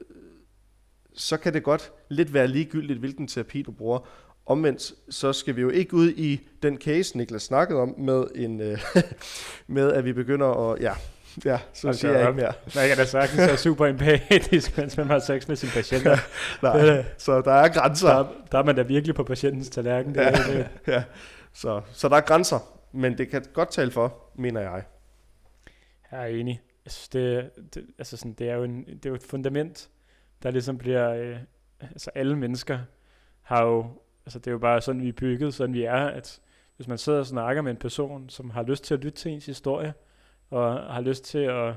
så kan det godt lidt være ligegyldigt, hvilken terapi du bruger. Omvendt, så skal vi jo ikke ud i den case, Niklas snakkede om, med, en, øh, med at vi begynder at, ja, ja så Hold siger jeg ikke mere. Man kan da sagtens være super empatisk, mens man har sex med sine patienter. Nej, så der er grænser. Der, der er man da virkelig på patientens tallerken. Det, Ja. er det. Ja, så, så der er grænser, men det kan godt tale for, mener jeg. Jeg er enig. Jeg synes, det, det, altså sådan, det, er jo en, det er jo et fundament, der ligesom bliver... Øh, altså alle mennesker har jo... Altså det er jo bare sådan, vi er bygget, sådan vi er, at hvis man sidder og snakker med en person, som har lyst til at lytte til ens historie, og har lyst til at...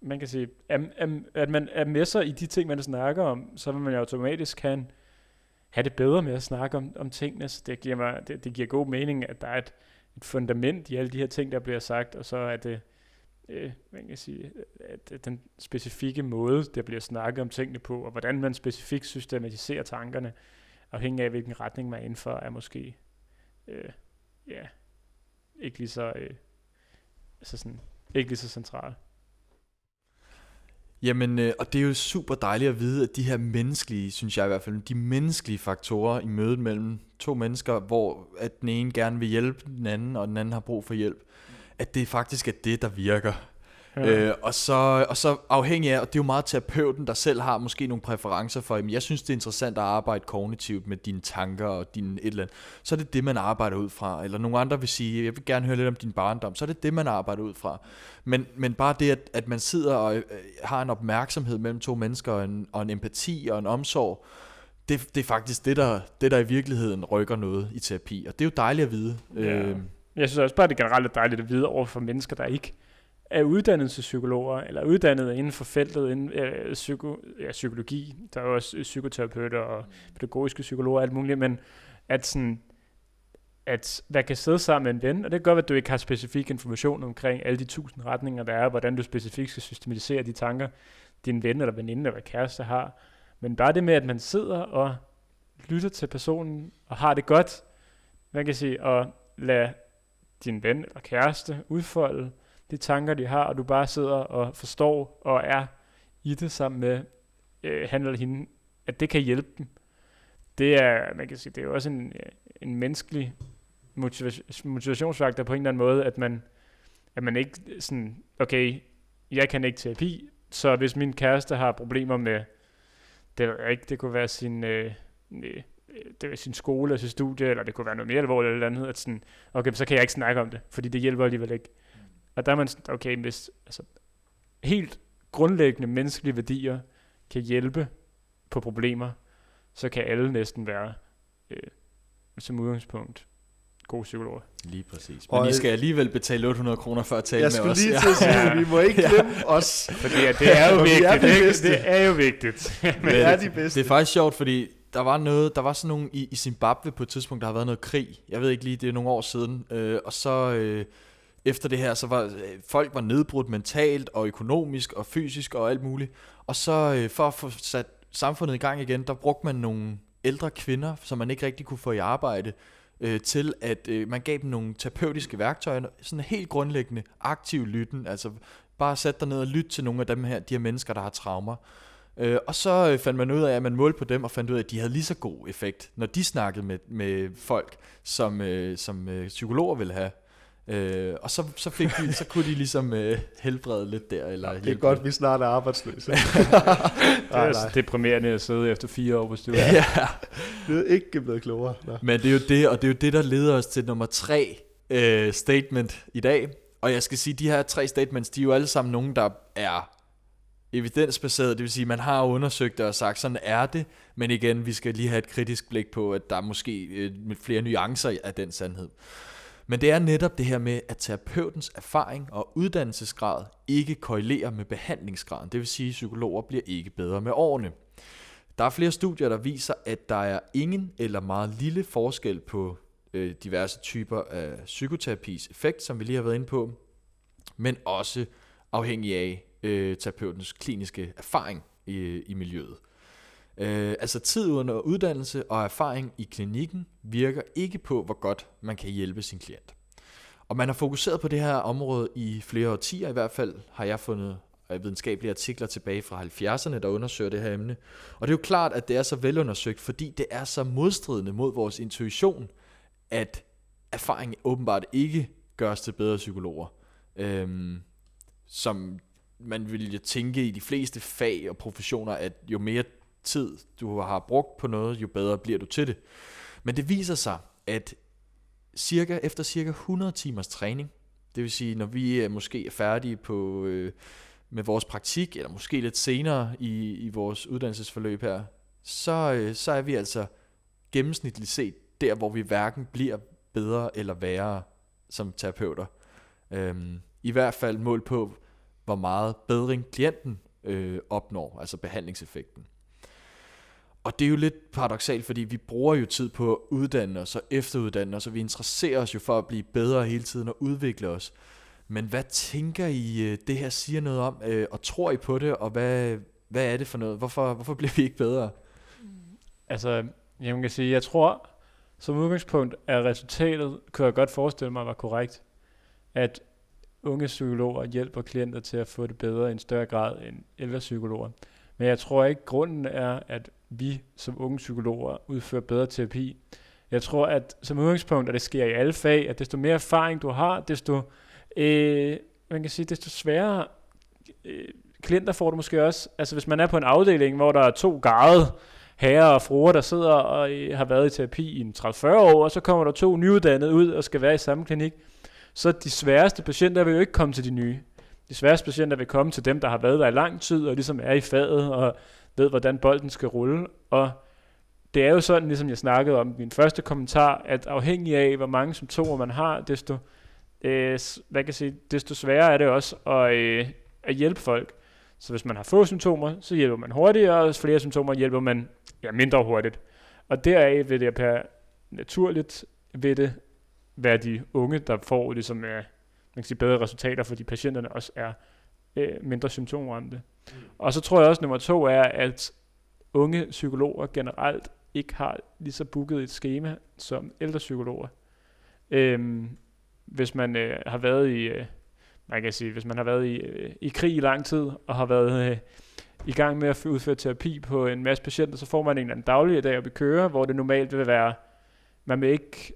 Man kan sige, at, at, at man er med sig i de ting, man snakker om, så vil man jo automatisk kan have det bedre med at snakke om, om tingene. Så det giver, mig, det, det giver god mening, at der er et, et fundament i alle de her ting, der bliver sagt, og så er det øh, man kan sige, at den specifikke måde, der bliver snakket om tingene på, og hvordan man specifikt systematiserer tankerne, afhængig af hvilken retning man er inden for, er måske øh, ja, ikke lige så, øh, altså sådan, ikke lige så central. Jamen, øh, og det er jo super dejligt at vide, at de her menneskelige, synes jeg i hvert fald, de menneskelige faktorer i mødet mellem to mennesker, hvor at den ene gerne vil hjælpe den anden, og den anden har brug for hjælp, at det faktisk er det, der virker. Ja. Øh, og, så, og så afhængig af, og det er jo meget terapeuten, der selv har måske nogle præferencer for, jamen jeg synes det er interessant at arbejde kognitivt med dine tanker og dine et eller andet, så er det det, man arbejder ud fra. Eller nogle andre vil sige, jeg vil gerne høre lidt om din barndom, så er det det, man arbejder ud fra. Men, men bare det, at, at man sidder og øh, har en opmærksomhed mellem to mennesker, og en, og en empati og en omsorg, det, det er faktisk det der, det, der i virkeligheden rykker noget i terapi. Og det er jo dejligt at vide. Ja. Øh, Jeg synes også bare, det generelt er dejligt at vide over for mennesker, der ikke er uddannet eller uddannet inden for feltet inden, øh, psyko, ja, psykologi. Der er jo også psykoterapeuter og pædagogiske psykologer og alt muligt, men at sådan, at man kan sidde sammen med en ven, og det kan godt være, at du ikke har specifik information omkring alle de tusind retninger, der er, og hvordan du specifikt skal systematisere de tanker, din ven eller veninde eller kæreste har. Men bare det med, at man sidder og lytter til personen, og har det godt, man kan sige, og lade din ven eller kæreste udfolde de tanker, de har, og du bare sidder og forstår og er i det sammen med øh, han eller hende, at det kan hjælpe dem. Det er, man kan sige, det er jo også en, øh, en menneskelig motivation, motivationsfaktor på en eller anden måde, at man, at man ikke sådan, okay, jeg kan ikke terapi, så hvis min kæreste har problemer med, det ved jeg ikke, det kunne være sin, øh, øh, det er sin skole og sin studie, eller det kunne være noget mere alvorligt eller andet, at sådan, okay, så kan jeg ikke snakke om det, fordi det hjælper alligevel ikke. Og der er man sådan, okay, hvis altså, helt grundlæggende menneskelige værdier kan hjælpe på problemer, så kan alle næsten være øh, som udgangspunkt gode psykologer. lige præcis. Og- Men I skal alligevel betale 800 kroner for at tale Jeg med skulle os. lige Ja. til at sige, Ja. vi må ikke Ja. glemme os. Fordi ja, det er jo Og vi er vigtigt, de ikke? Det er jo vigtigt. Vi er de bedste. Det er faktisk sjovt, fordi der var noget, der var sådan nogle i, i Zimbabwe på et tidspunkt, der har været noget krig. Jeg ved ikke lige, det er nogle år siden. Øh, og så øh, efter det her, så var øh, folk var nedbrudt mentalt og økonomisk og fysisk og alt muligt. Og så øh, for at få sat samfundet i gang igen, der brugte man nogle ældre kvinder, som man ikke rigtig kunne få i arbejde, øh, til at øh, man gav dem nogle terapeutiske værktøjer, sådan helt grundlæggende aktiv lytten, altså bare sæt dig ned og lyt til nogle af dem her, de her mennesker, der har traumer. Øh, og så øh, fandt man ud af, at man målte på dem, og fandt ud af, at de havde lige så god effekt, når de snakkede med, med folk, som, øh, som øh, psykologer ville have. Øh, og så, så, fik de, så kunne de ligesom øh, helbrede lidt der. Eller Det er hjælpe godt, vi snart er arbejdsløse. Det nej, er nej. deprimerende at sidde efter fire år på studiet. Ja. Vi er ikke blevet klogere. Nå. Men det er jo det, og det er jo det, der leder os til nummer tre øh, statement i dag. Og jeg skal sige, de her tre statements, de er jo alle sammen nogen, der er evidensbaseret. Det vil sige, man har undersøgt det og sagt, sådan er det. Men igen, vi skal lige have et kritisk blik på, at der er måske øh, flere nuancer af den sandhed. Men det er netop det her med, at terapeutens erfaring og uddannelsesgrad ikke korrelerer med behandlingsgraden. Det vil sige, at psykologer bliver ikke bedre med årene. Der er flere studier, der viser, at der er ingen eller meget lille forskel på øh, diverse typer af psykoterapis effekt, som vi lige har været inde på, men også afhængig af øh, terapeutens kliniske erfaring i, i miljøet. Øh, altså tid under uddannelse og erfaring i klinikken virker ikke på, hvor godt man kan hjælpe sin klient. Og man har fokuseret på det her område i flere årtier, i hvert fald har jeg fundet øh, videnskabelige artikler tilbage fra 70'erne, der undersøger det her emne. Og det er jo klart, at det er så velundersøgt, fordi det er så modstridende mod vores intuition, at erfaring åbenbart ikke gør os til bedre psykologer. Øhm, som man ville jo tænke i de fleste fag og professioner, at jo mere tid du har brugt på noget, jo bedre bliver du til det. Men det viser sig, at cirka, efter cirka 100 timers træning, det vil sige, når vi er måske er færdige på, øh, med vores praktik, eller måske lidt senere i, i vores uddannelsesforløb her, så, øh, så er vi altså gennemsnitligt set der, hvor vi hverken bliver bedre eller værre som terapeuter. Øhm, I hvert fald mål på, hvor meget bedring klienten øh, opnår, altså behandlingseffekten. Og det er jo lidt paradoxalt, fordi vi bruger jo tid på at uddanne os og efteruddanne os, og vi interesserer os jo for at blive bedre hele tiden og udvikle os. Men hvad tænker I, øh, det her siger noget om, øh, og tror I på det, og hvad, hvad er det for noget? Hvorfor, hvorfor bliver vi ikke bedre? Mm. Altså, jeg kan sige, jeg tror, som udgangspunkt er resultatet, kunne jeg godt forestille mig, var korrekt, at unge psykologer hjælper klienter til at få det bedre i en større grad end ældre psykologer. Men jeg tror ikke, grunden er, at vi som unge psykologer udfører bedre terapi. Jeg tror, at som udgangspunkt, at det sker i alle fag, at desto mere erfaring du har, desto, øh, man kan sige, desto sværere øh, klienter får du måske også. Altså hvis man er på en afdeling, hvor der er to garde herrer og fruer, der sidder og øh, har været i terapi i 30-40 år, og så kommer der to nyuddannede ud og skal være i samme klinik, så de sværeste patienter vil jo ikke komme til de nye. De sværeste patienter vil komme til dem, der har været der i lang tid, og ligesom er i faget, og ved, hvordan bolden skal rulle. Og det er jo sådan, ligesom jeg snakkede om i min første kommentar, at afhængig af, hvor mange symptomer man har, desto, øh, hvad kan jeg sige, desto sværere er det også at, øh, at hjælpe folk. Så hvis man har få symptomer, så hjælper man hurtigere, og hvis flere symptomer hjælper man ja, mindre hurtigt. Og deraf vil det per naturligt vil det være de unge, der får ligesom, øh, man kan sige, bedre resultater, fordi patienterne også er øh, mindre symptomramte. Mm. Og så tror jeg også, at nummer to er, at unge psykologer generelt ikke har lige så booket et schema som ældre psykologer. Øhm, hvis man øh, har været i, øh, man kan sige, hvis man har været i, øh, i krig i lang tid, og har været øh, i gang med at udføre terapi på en masse patienter, så får man en eller anden daglig dag i køre, hvor det normalt vil være, man vil ikke,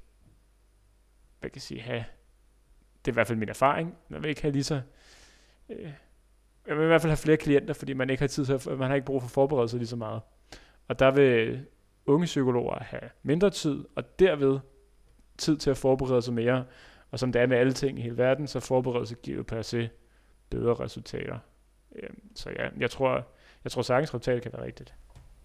hvad kan jeg sige, have, det er i hvert fald min erfaring, man vil ikke have lige så, øh, jeg vil i hvert fald have flere klienter, fordi man ikke har tid til at, man har ikke brug for forberedelse lige så meget. Og der vil unge psykologer have mindre tid, og derved tid til at forberede sig mere. Og som det er med alle ting i hele verden, så forberedelse giver jo per se bedre resultater. Øhm, så ja, jeg tror, jeg tror sagtens resultatet kan være rigtigt.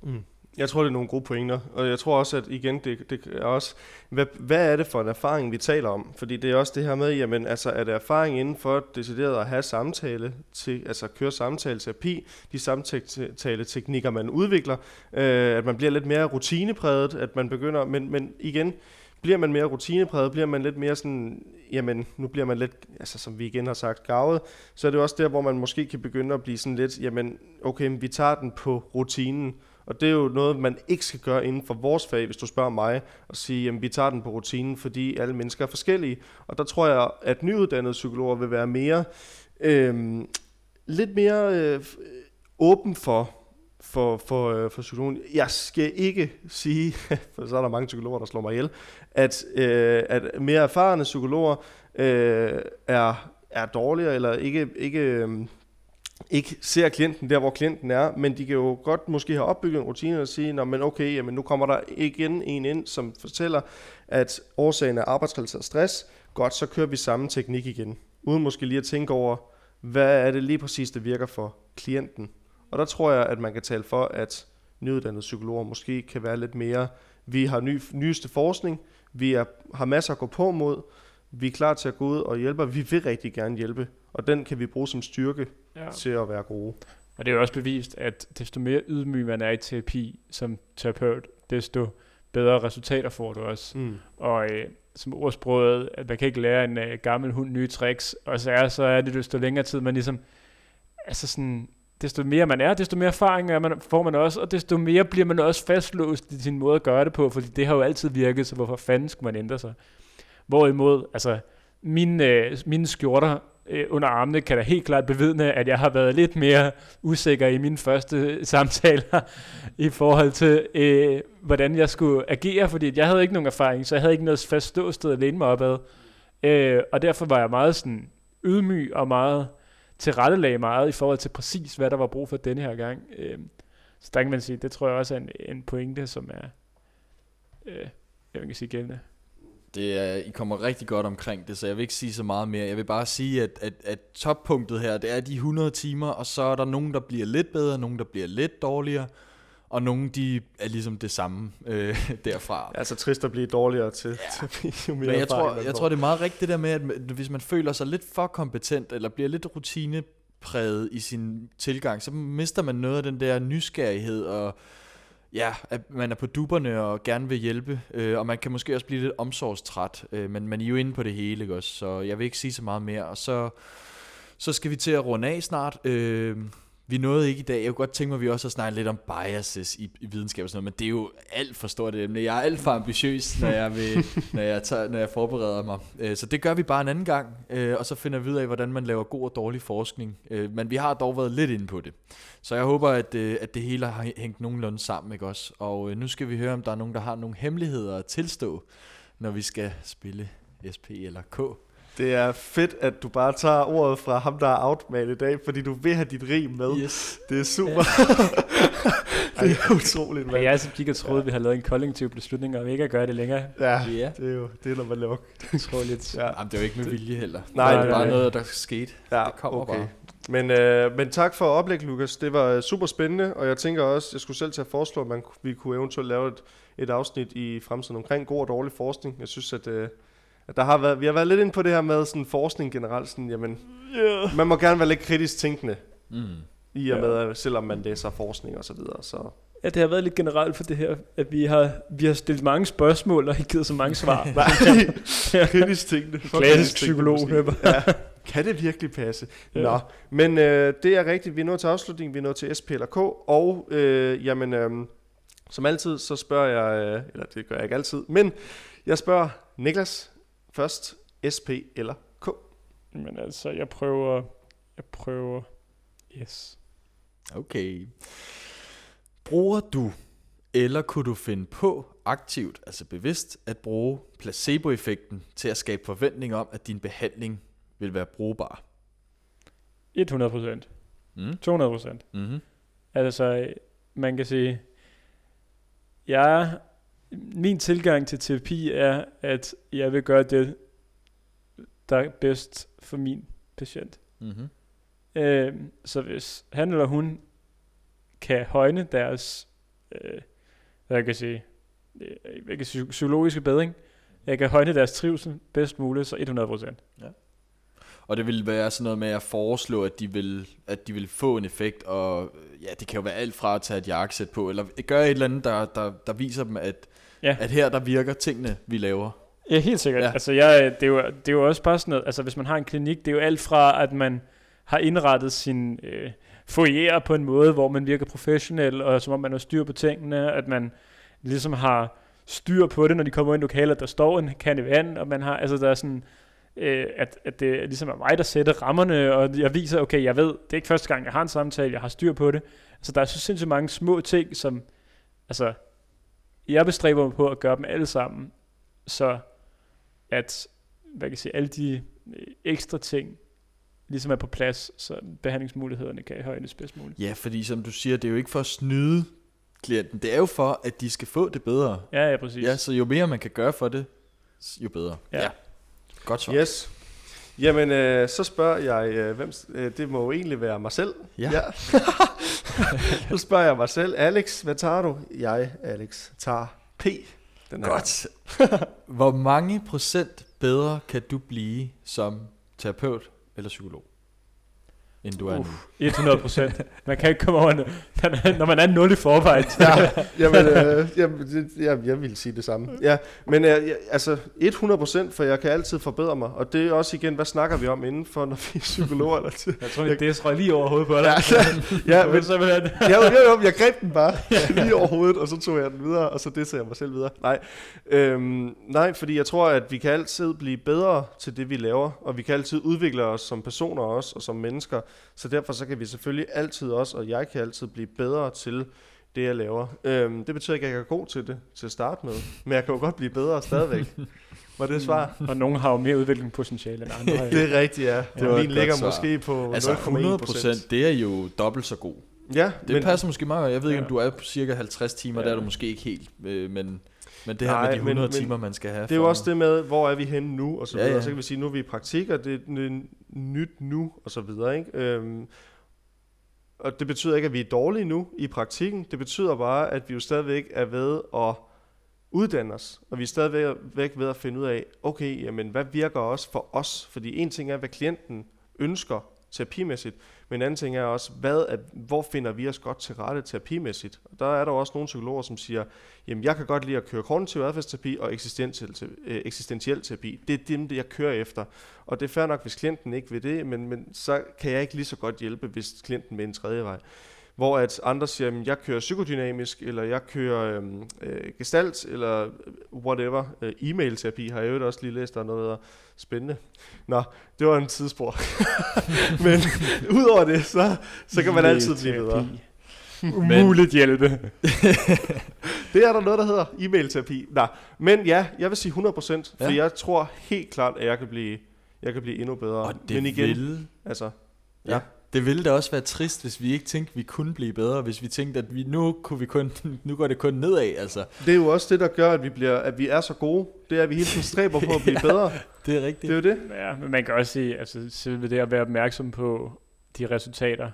Mm. Jeg tror, det er nogle gode pointer, og jeg tror også, at igen, det, det er også, hvad, hvad er det for en erfaring, vi taler om? Fordi det er også det her med, jamen, altså, er det erfaring inden for decideret at have samtale, til, altså køre samtale-terapi, de samtale-teknikker, man udvikler, øh, at man bliver lidt mere rutinepræget, at man begynder, men, men igen, bliver man mere rutinepræget, bliver man lidt mere sådan, jamen nu bliver man lidt, altså som vi igen har sagt, gavet, så er det også der, hvor man måske kan begynde at blive sådan lidt, jamen okay, vi tager den på rutinen, og det er jo noget, man ikke skal gøre inden for vores fag, hvis du spørger mig, og sige, at vi tager den på rutinen, fordi alle mennesker er forskellige. Og der tror jeg, at nyuddannede psykologer vil være mere, øh, lidt mere øh, åben for, for, for, øh, for psykologen. Jeg skal ikke sige, for så er der mange psykologer, der slår mig ihjel, at, øh, at mere erfarne psykologer øh, er, er dårligere, eller ikke, ikke øh, ikke ser klienten der, hvor klienten er, men de kan jo godt måske have opbygget en rutine og sige, men okay, jamen nu kommer der igen en ind, som fortæller, at årsagen er arbejdsrelateret stress. Godt, så kører vi samme teknik igen, uden måske lige at tænke over, hvad er det lige præcis, der virker for klienten. Og der tror jeg, at man kan tale for, at nyuddannede psykologer måske kan være lidt mere, vi har ny, nyeste forskning, vi er, har masser at gå på mod, vi er klar til at gå ud og hjælpe, vi vil rigtig gerne hjælpe, og den kan vi bruge som styrke ja. til at være gode. Og det er jo også bevist, at desto mere ydmyg man er i terapi som terapeut, desto bedre resultater får du også. Mm. Og øh, som ordsproget, at man kan ikke lære en øh, gammel hund nye tricks, og så er, så er det desto længere tid, man ligesom, altså sådan, desto mere man er, desto mere erfaring er man, får man også, og desto mere bliver man også fastlåst i sin måde at gøre det på, fordi det har jo altid virket, så hvorfor fanden skulle man ændre sig? Hvorimod, altså, mine, øh, mine skjorter øh, under armene, kan da helt klart bevidne, at jeg har været lidt mere usikker i mine første samtaler i forhold til, øh, hvordan jeg skulle agere, fordi jeg havde ikke nogen erfaring, så jeg havde ikke noget fast ståsted at læne mig opad. Øh, og derfor var jeg meget sådan ydmyg og meget tilrettelag meget i forhold til præcis, hvad der var brug for denne her gang. Øh, så der kan man sige, det tror jeg også er en, en pointe, som er, øh, jeg kan sige gældende. Det er, I kommer rigtig godt omkring det, så jeg vil ikke sige så meget mere. Jeg vil bare sige, at, at, at toppunktet her, det er de 100 timer, og så er der nogen, der bliver lidt bedre, nogen, der bliver lidt dårligere, og nogen, de er ligesom det samme øh, derfra. Det er så trist at blive dårligere til, ja. til jo mere Men jeg tror, jeg tror, det er meget rigtigt det der med, at hvis man føler sig lidt for kompetent, eller bliver lidt rutinepræget i sin tilgang, så mister man noget af den der nysgerrighed, og ja, at man er på duberne og gerne vil hjælpe, øh, og man kan måske også blive lidt omsorgstræt, øh, men man er jo inde på det hele, ikke også? Så jeg vil ikke sige så meget mere, og så, så skal vi til at runde af snart. Øh, vi nåede ikke i dag. Jeg kunne godt tænke mig, at vi også har snakket lidt om biases i, i videnskab og sådan noget, men det er jo alt for stort et emne. Jeg er alt for ambitiøs, når jeg, vil, når jeg, tager, når jeg forbereder mig. Øh, Så det gør vi bare en anden gang, øh, og så finder vi ud af, hvordan man laver god og dårlig forskning. Øh, Men vi har dog været lidt inde på det. Så jeg håber, at, øh, at det hele har hængt nogenlunde sammen, ikke også? Og øh, nu skal vi høre, om der er nogen, der har nogle hemmeligheder at tilstå, når vi skal spille SP eller K. Det er fedt, at du bare tager ordet fra ham, der er outman i dag, fordi du vil have dit rim med. Yes. Det er super. det er utroligt, Men mand. jeg som gik og troede, ja. vi havde lavet en kollektiv beslutning, og ikke at gøre det længere. Ja, Ja. det er jo det er, når man laver. Utroligt. Ja, Jamen, det var ikke med vilje heller. Nej, det nej, bare nej. noget, der skete. ja Det kommer okay. bare. Men, øh, men tak for oplæg, Lukas. Det var øh, super spændende, og jeg tænker også, jeg skulle selv til at foreslå, at man, vi kunne eventuelt lave et, et afsnit i fremtiden omkring god og dårlig forskning. Jeg synes, at, øh, at der har været, vi har været lidt inde på det her med sådan forskning generelt. Sådan, jamen, Yeah. man må gerne være lidt kritisk tænkende, Mm. i og Ja. med, at selvom man læser forskning og så videre. Så Ja, det har været lidt generelt for det her, at vi har, vi har stillet mange spørgsmål og ikke givet så mange svar. Nej, kritisk tænkende. Klassisk psykolog. Ja. Kan det virkelig passe? Ja. Ja. Nå, men øh, det er rigtigt. Vi er nået til afslutningen. Vi er nået til SP eller K. Og øh, jamen, øh, som altid, så spørger jeg, øh, eller det gør jeg ikke altid, men jeg spørger Niklas først, SP eller K? Men altså, jeg prøver, jeg prøver, yes. Okay. Bruger du, eller kunne du finde på aktivt, altså bevidst, at bruge placeboeffekten til at skabe forventning om, at din behandling vil være brugbar? 100 procent. Mm. 200 procent. Mm-hmm. Altså, man kan sige, jeg, min tilgang til terapi er, at jeg vil gøre det, der er bedst for min patient. Mm-hmm. Øh, så hvis han eller hun kan højne deres, øh, hvad jeg kan sige, øh, hvad kan sige, psykologiske bedring, jeg kan højne deres trivsel bedst muligt, så 100%. Og det vil være sådan noget med at foreslå, at de vil, at de vil få en effekt, og ja, det kan jo være alt fra at tage et jakkesæt på, eller gøre et eller andet, der, der, der viser dem, at, Ja. at her der virker tingene, vi laver. Ja, helt sikkert. Ja. Altså, jeg, det, er jo, det er jo også bare sådan noget, altså hvis man har en klinik, det er jo alt fra, at man har indrettet sin øh, foyer på en måde, hvor man virker professionel, og som om man har styr på tingene, at man ligesom har styr på det, når de kommer ind i lokalet, der står en kande vand, og man har, altså der er sådan, øh, at, at det ligesom er mig, der sætter rammerne, og jeg viser, okay, jeg ved, det er ikke første gang, jeg har en samtale, jeg har styr på det. Altså der er så sindssygt mange små ting, som, altså, jeg bestræber mig på at gøre dem alle sammen, så at, hvad kan jeg sige, alle de øh, ekstra ting, ligesom er på plads, så behandlingsmulighederne kan højnes bedst muligt. Ja, fordi som du siger, det er jo ikke for at snyde klienten, det er jo for, at de skal få det bedre. Ja, ja, præcis. Ja, så jo mere man kan gøre for det, jo bedre. Ja. Godt svar. Yes. Jamen, øh, så spørger jeg, øh, hvem, øh, det må jo egentlig være mig selv. Ja. ja. så spørger jeg mig selv, Alex, hvad tager du? Jeg, Alex, tager P. Den her Godt. Hvor mange procent bedre kan du blive som terapeut eller psykolog? End du er nu. 100 procent. Man kan ikke komme over, når- når man er 0 i forvejen. ja, jamen, øh, jamen, det, jeg, jeg vil sige det samme. Ja, men øh, jeg, altså 100%, for jeg kan altid forbedre mig. Og det er også igen, hvad snakker vi om indenfor, når vi er psykologer? Eller til? Jeg tror, det røg lige over hovedet på dig. Ja, Ja, men, men simpelthen. jeg, jeg, jeg, jeg greb den bare lige over hovedet, og så tog jeg den videre, og så disser jeg mig selv videre. Nej, øhm, nej, fordi jeg tror, at vi kan altid blive bedre til det, vi laver, og vi kan altid udvikle os som personer også, og som mennesker. Så derfor så kan vi selvfølgelig altid også, og jeg kan altid blive bedre til det, jeg laver. Øhm, det betyder ikke, at jeg er god til det til at starte med, men jeg kan jo godt blive bedre stadigvæk. Var det et svar? Og nogen har jo mere udviklingspotentiale end andre. Det er rigtigt, ja. Det var Min ligger svar. måske på Altså 0,1 100 procent, det er jo dobbelt så god. Ja, Det men, passer måske meget. Jeg ved ikke, om Ja. du er på cirka 50 timer, Ja. der er du måske ikke helt, øh, men, men det her Nej, med de men- 100 men timer, man skal have. Det er jo også det med, hvor er vi henne nu, og så videre. ja. Så kan vi sige, nu er vi i praktik, og det er nyt nu, og så videre. Ikke? Øhm, og det betyder ikke, at vi er dårlige nu i praktikken. Det betyder bare, at vi jo stadigvæk er ved at uddanne os. Og vi er stadigvæk ved at finde ud af, okay, jamen, hvad virker også for os? Fordi en ting er, hvad klienten ønsker terapimæssigt, men en anden ting er også, hvad er, hvor finder vi os godt til rette terapimæssigt? Og der er der også nogle psykologer, som siger, jamen jeg kan godt lide at køre kognitiv adfærdsterapi og eksistentiel, øh, eksistentiel terapi. Det er dem, det jeg kører efter. Og det er fair nok, hvis klienten ikke vil det, men, men så kan jeg ikke lige så godt hjælpe, hvis klienten vil en tredje vej. Hvor at andre siger, at jeg kører psykodynamisk, eller jeg kører øhm, øh, gestalt, eller whatever. Øh, e-mail-terapi har jeg jo også lige læst, der er noget der er spændende. Nå, det var en tidsspor. Men udover det, så, så kan man altid blive bedre. Umuligt hjælpe. Det er der noget, der hedder e-mail-terapi. Nej, men ja, jeg vil sige 100%, for Ja. jeg tror helt klart, at jeg kan blive, jeg kan blive endnu bedre. Og det men igen, vil, altså, ja. Ja. Det ville da også være trist, hvis vi ikke tænkte, at vi kunne blive bedre. Hvis vi tænkte, at vi nu, kunne vi kun, nu går det kun nedad. Altså, det er jo også det, der gør, at vi, bliver, at vi er så gode. Det er, at vi hele tiden stræber på at blive bedre. det er rigtigt. Det er jo det. Ja, men man kan også sige, altså selve det at være opmærksom på de resultater,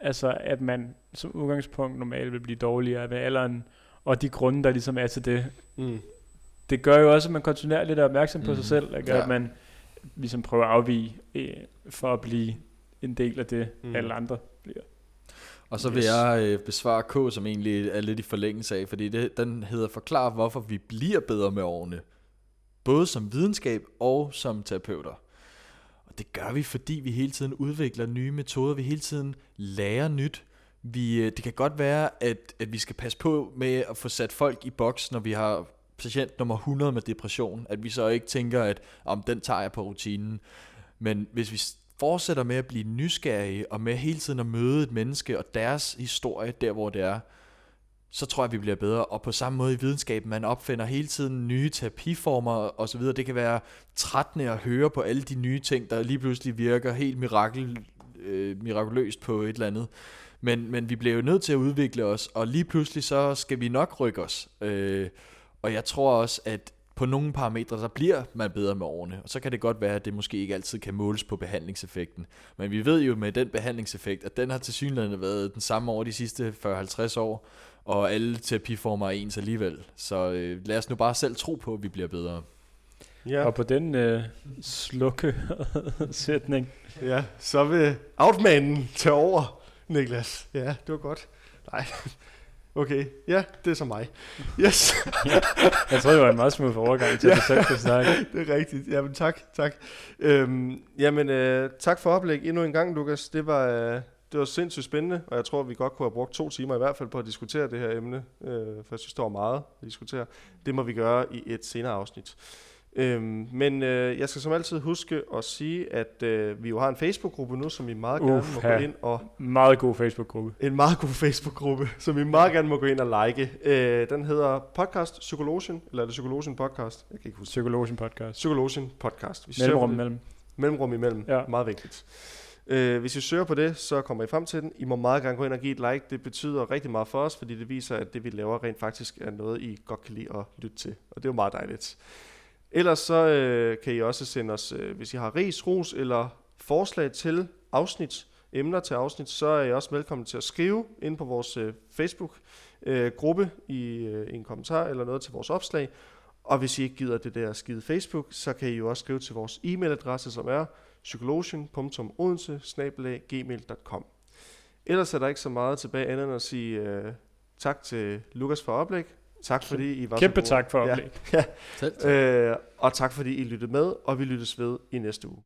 altså at man som udgangspunkt normalt vil blive dårligere med alderen, og de grunde, der ligesom er til det, Mm. det gør jo også, at man kontinuerligt er opmærksom på Mhm. sig selv, og gør, Ja. at man ligesom prøver at afvige øh, for at blive en del af det, Mm. alle andre bliver. Og så vil Yes. jeg øh, besvare K, som egentlig er lidt i forlængelse af, fordi det, den hedder Forklar, hvorfor vi bliver bedre med årene. Både som videnskab og som terapeuter. Og det gør vi, fordi vi hele tiden udvikler nye metoder, vi hele tiden lærer nyt. Vi, øh, det kan godt være, at, at vi skal passe på med at få sat folk i boks, når vi har patient nummer 100 med depression, at vi så ikke tænker, at om den tager jeg på rutinen. Men hvis vi fortsætter med at blive nysgerrige, og med hele tiden at møde et menneske og deres historie, der hvor det er, så tror jeg, vi bliver bedre. Og på samme måde i videnskaben, man opfinder hele tiden nye terapiformer og så videre. Det kan være trættende at høre på alle de nye ting, der lige pludselig virker helt mirakel, øh, mirakuløst på et eller andet. Men, men vi bliver jo nødt til at udvikle os, og lige pludselig så skal vi nok rykke os. Øh, og jeg tror også, at på nogle parametre, så bliver man bedre med årene. Og så kan det godt være, at det måske ikke altid kan måles på behandlingseffekten. Men vi ved jo med den behandlingseffekt, at den har til synligheden været den samme over de sidste 40-50 år, og alle terapiformer er ens alligevel. Så øh, lad os nu bare selv tro på, at vi bliver bedre. Ja. Og på den øh, slukke sætning, ja, så vil outmanen tage over, Niklas. Ja, det var godt. Nej. Okay, ja, det er så mig. Yes, jeg tror, det var en meget smooth overgang til, at du selv kunne snakke. det er rigtigt. Jamen tak, tak. Øhm, jamen, øh, tak for oplæg endnu en gang, Lukas. Det var, øh, det var sindssygt spændende, og jeg tror, vi godt kunne have brugt to timer i hvert fald på at diskutere det her emne, øh, for jeg synes, der var meget at diskutere. Det må vi gøre i et senere afsnit. Øhm, men øh, jeg skal som altid huske at sige, at øh, vi jo har en Facebook-gruppe nu, som I meget gerne må Uffa. gå ind og Meget god Facebook-gruppe. en meget god Facebook-gruppe, som I meget gerne må gå ind og like. Øh, den hedder Podcast Psykologien, eller er det Psykologien Podcast? Jeg kan ikke huske. Psykologien podcast. Psykologien Podcast. Vi søger Mellemrum på det. mellem. Mellemrum imellem. Ja. Meget vigtigt. Øh, hvis I søger på det, så kommer I frem til den. I må meget gerne gå ind og give et like. Det betyder rigtig meget for os, fordi det viser, at det vi laver rent faktisk er noget, I godt kan lide at lytte til. Og det er jo meget dejligt. Ellers så øh, kan I også sende os, øh, hvis I har ris, ros eller forslag til afsnit, emner til afsnit, så er I også velkommen til at skrive ind på vores øh, Facebook-gruppe øh, i øh, en kommentar eller noget til vores opslag. Og hvis I ikke gider det der skide Facebook, så kan I jo også skrive til vores e-mailadresse, som er psykologen.odense-gmail.com Ellers er der ikke så meget tilbage andet end at sige øh, tak til Lukas for oplæg. Tak fordi I var Kæmpe tak for Ja. oplæg. Selv tak. Øh, og tak fordi I lyttede med, og vi lyttes ved i næste uge.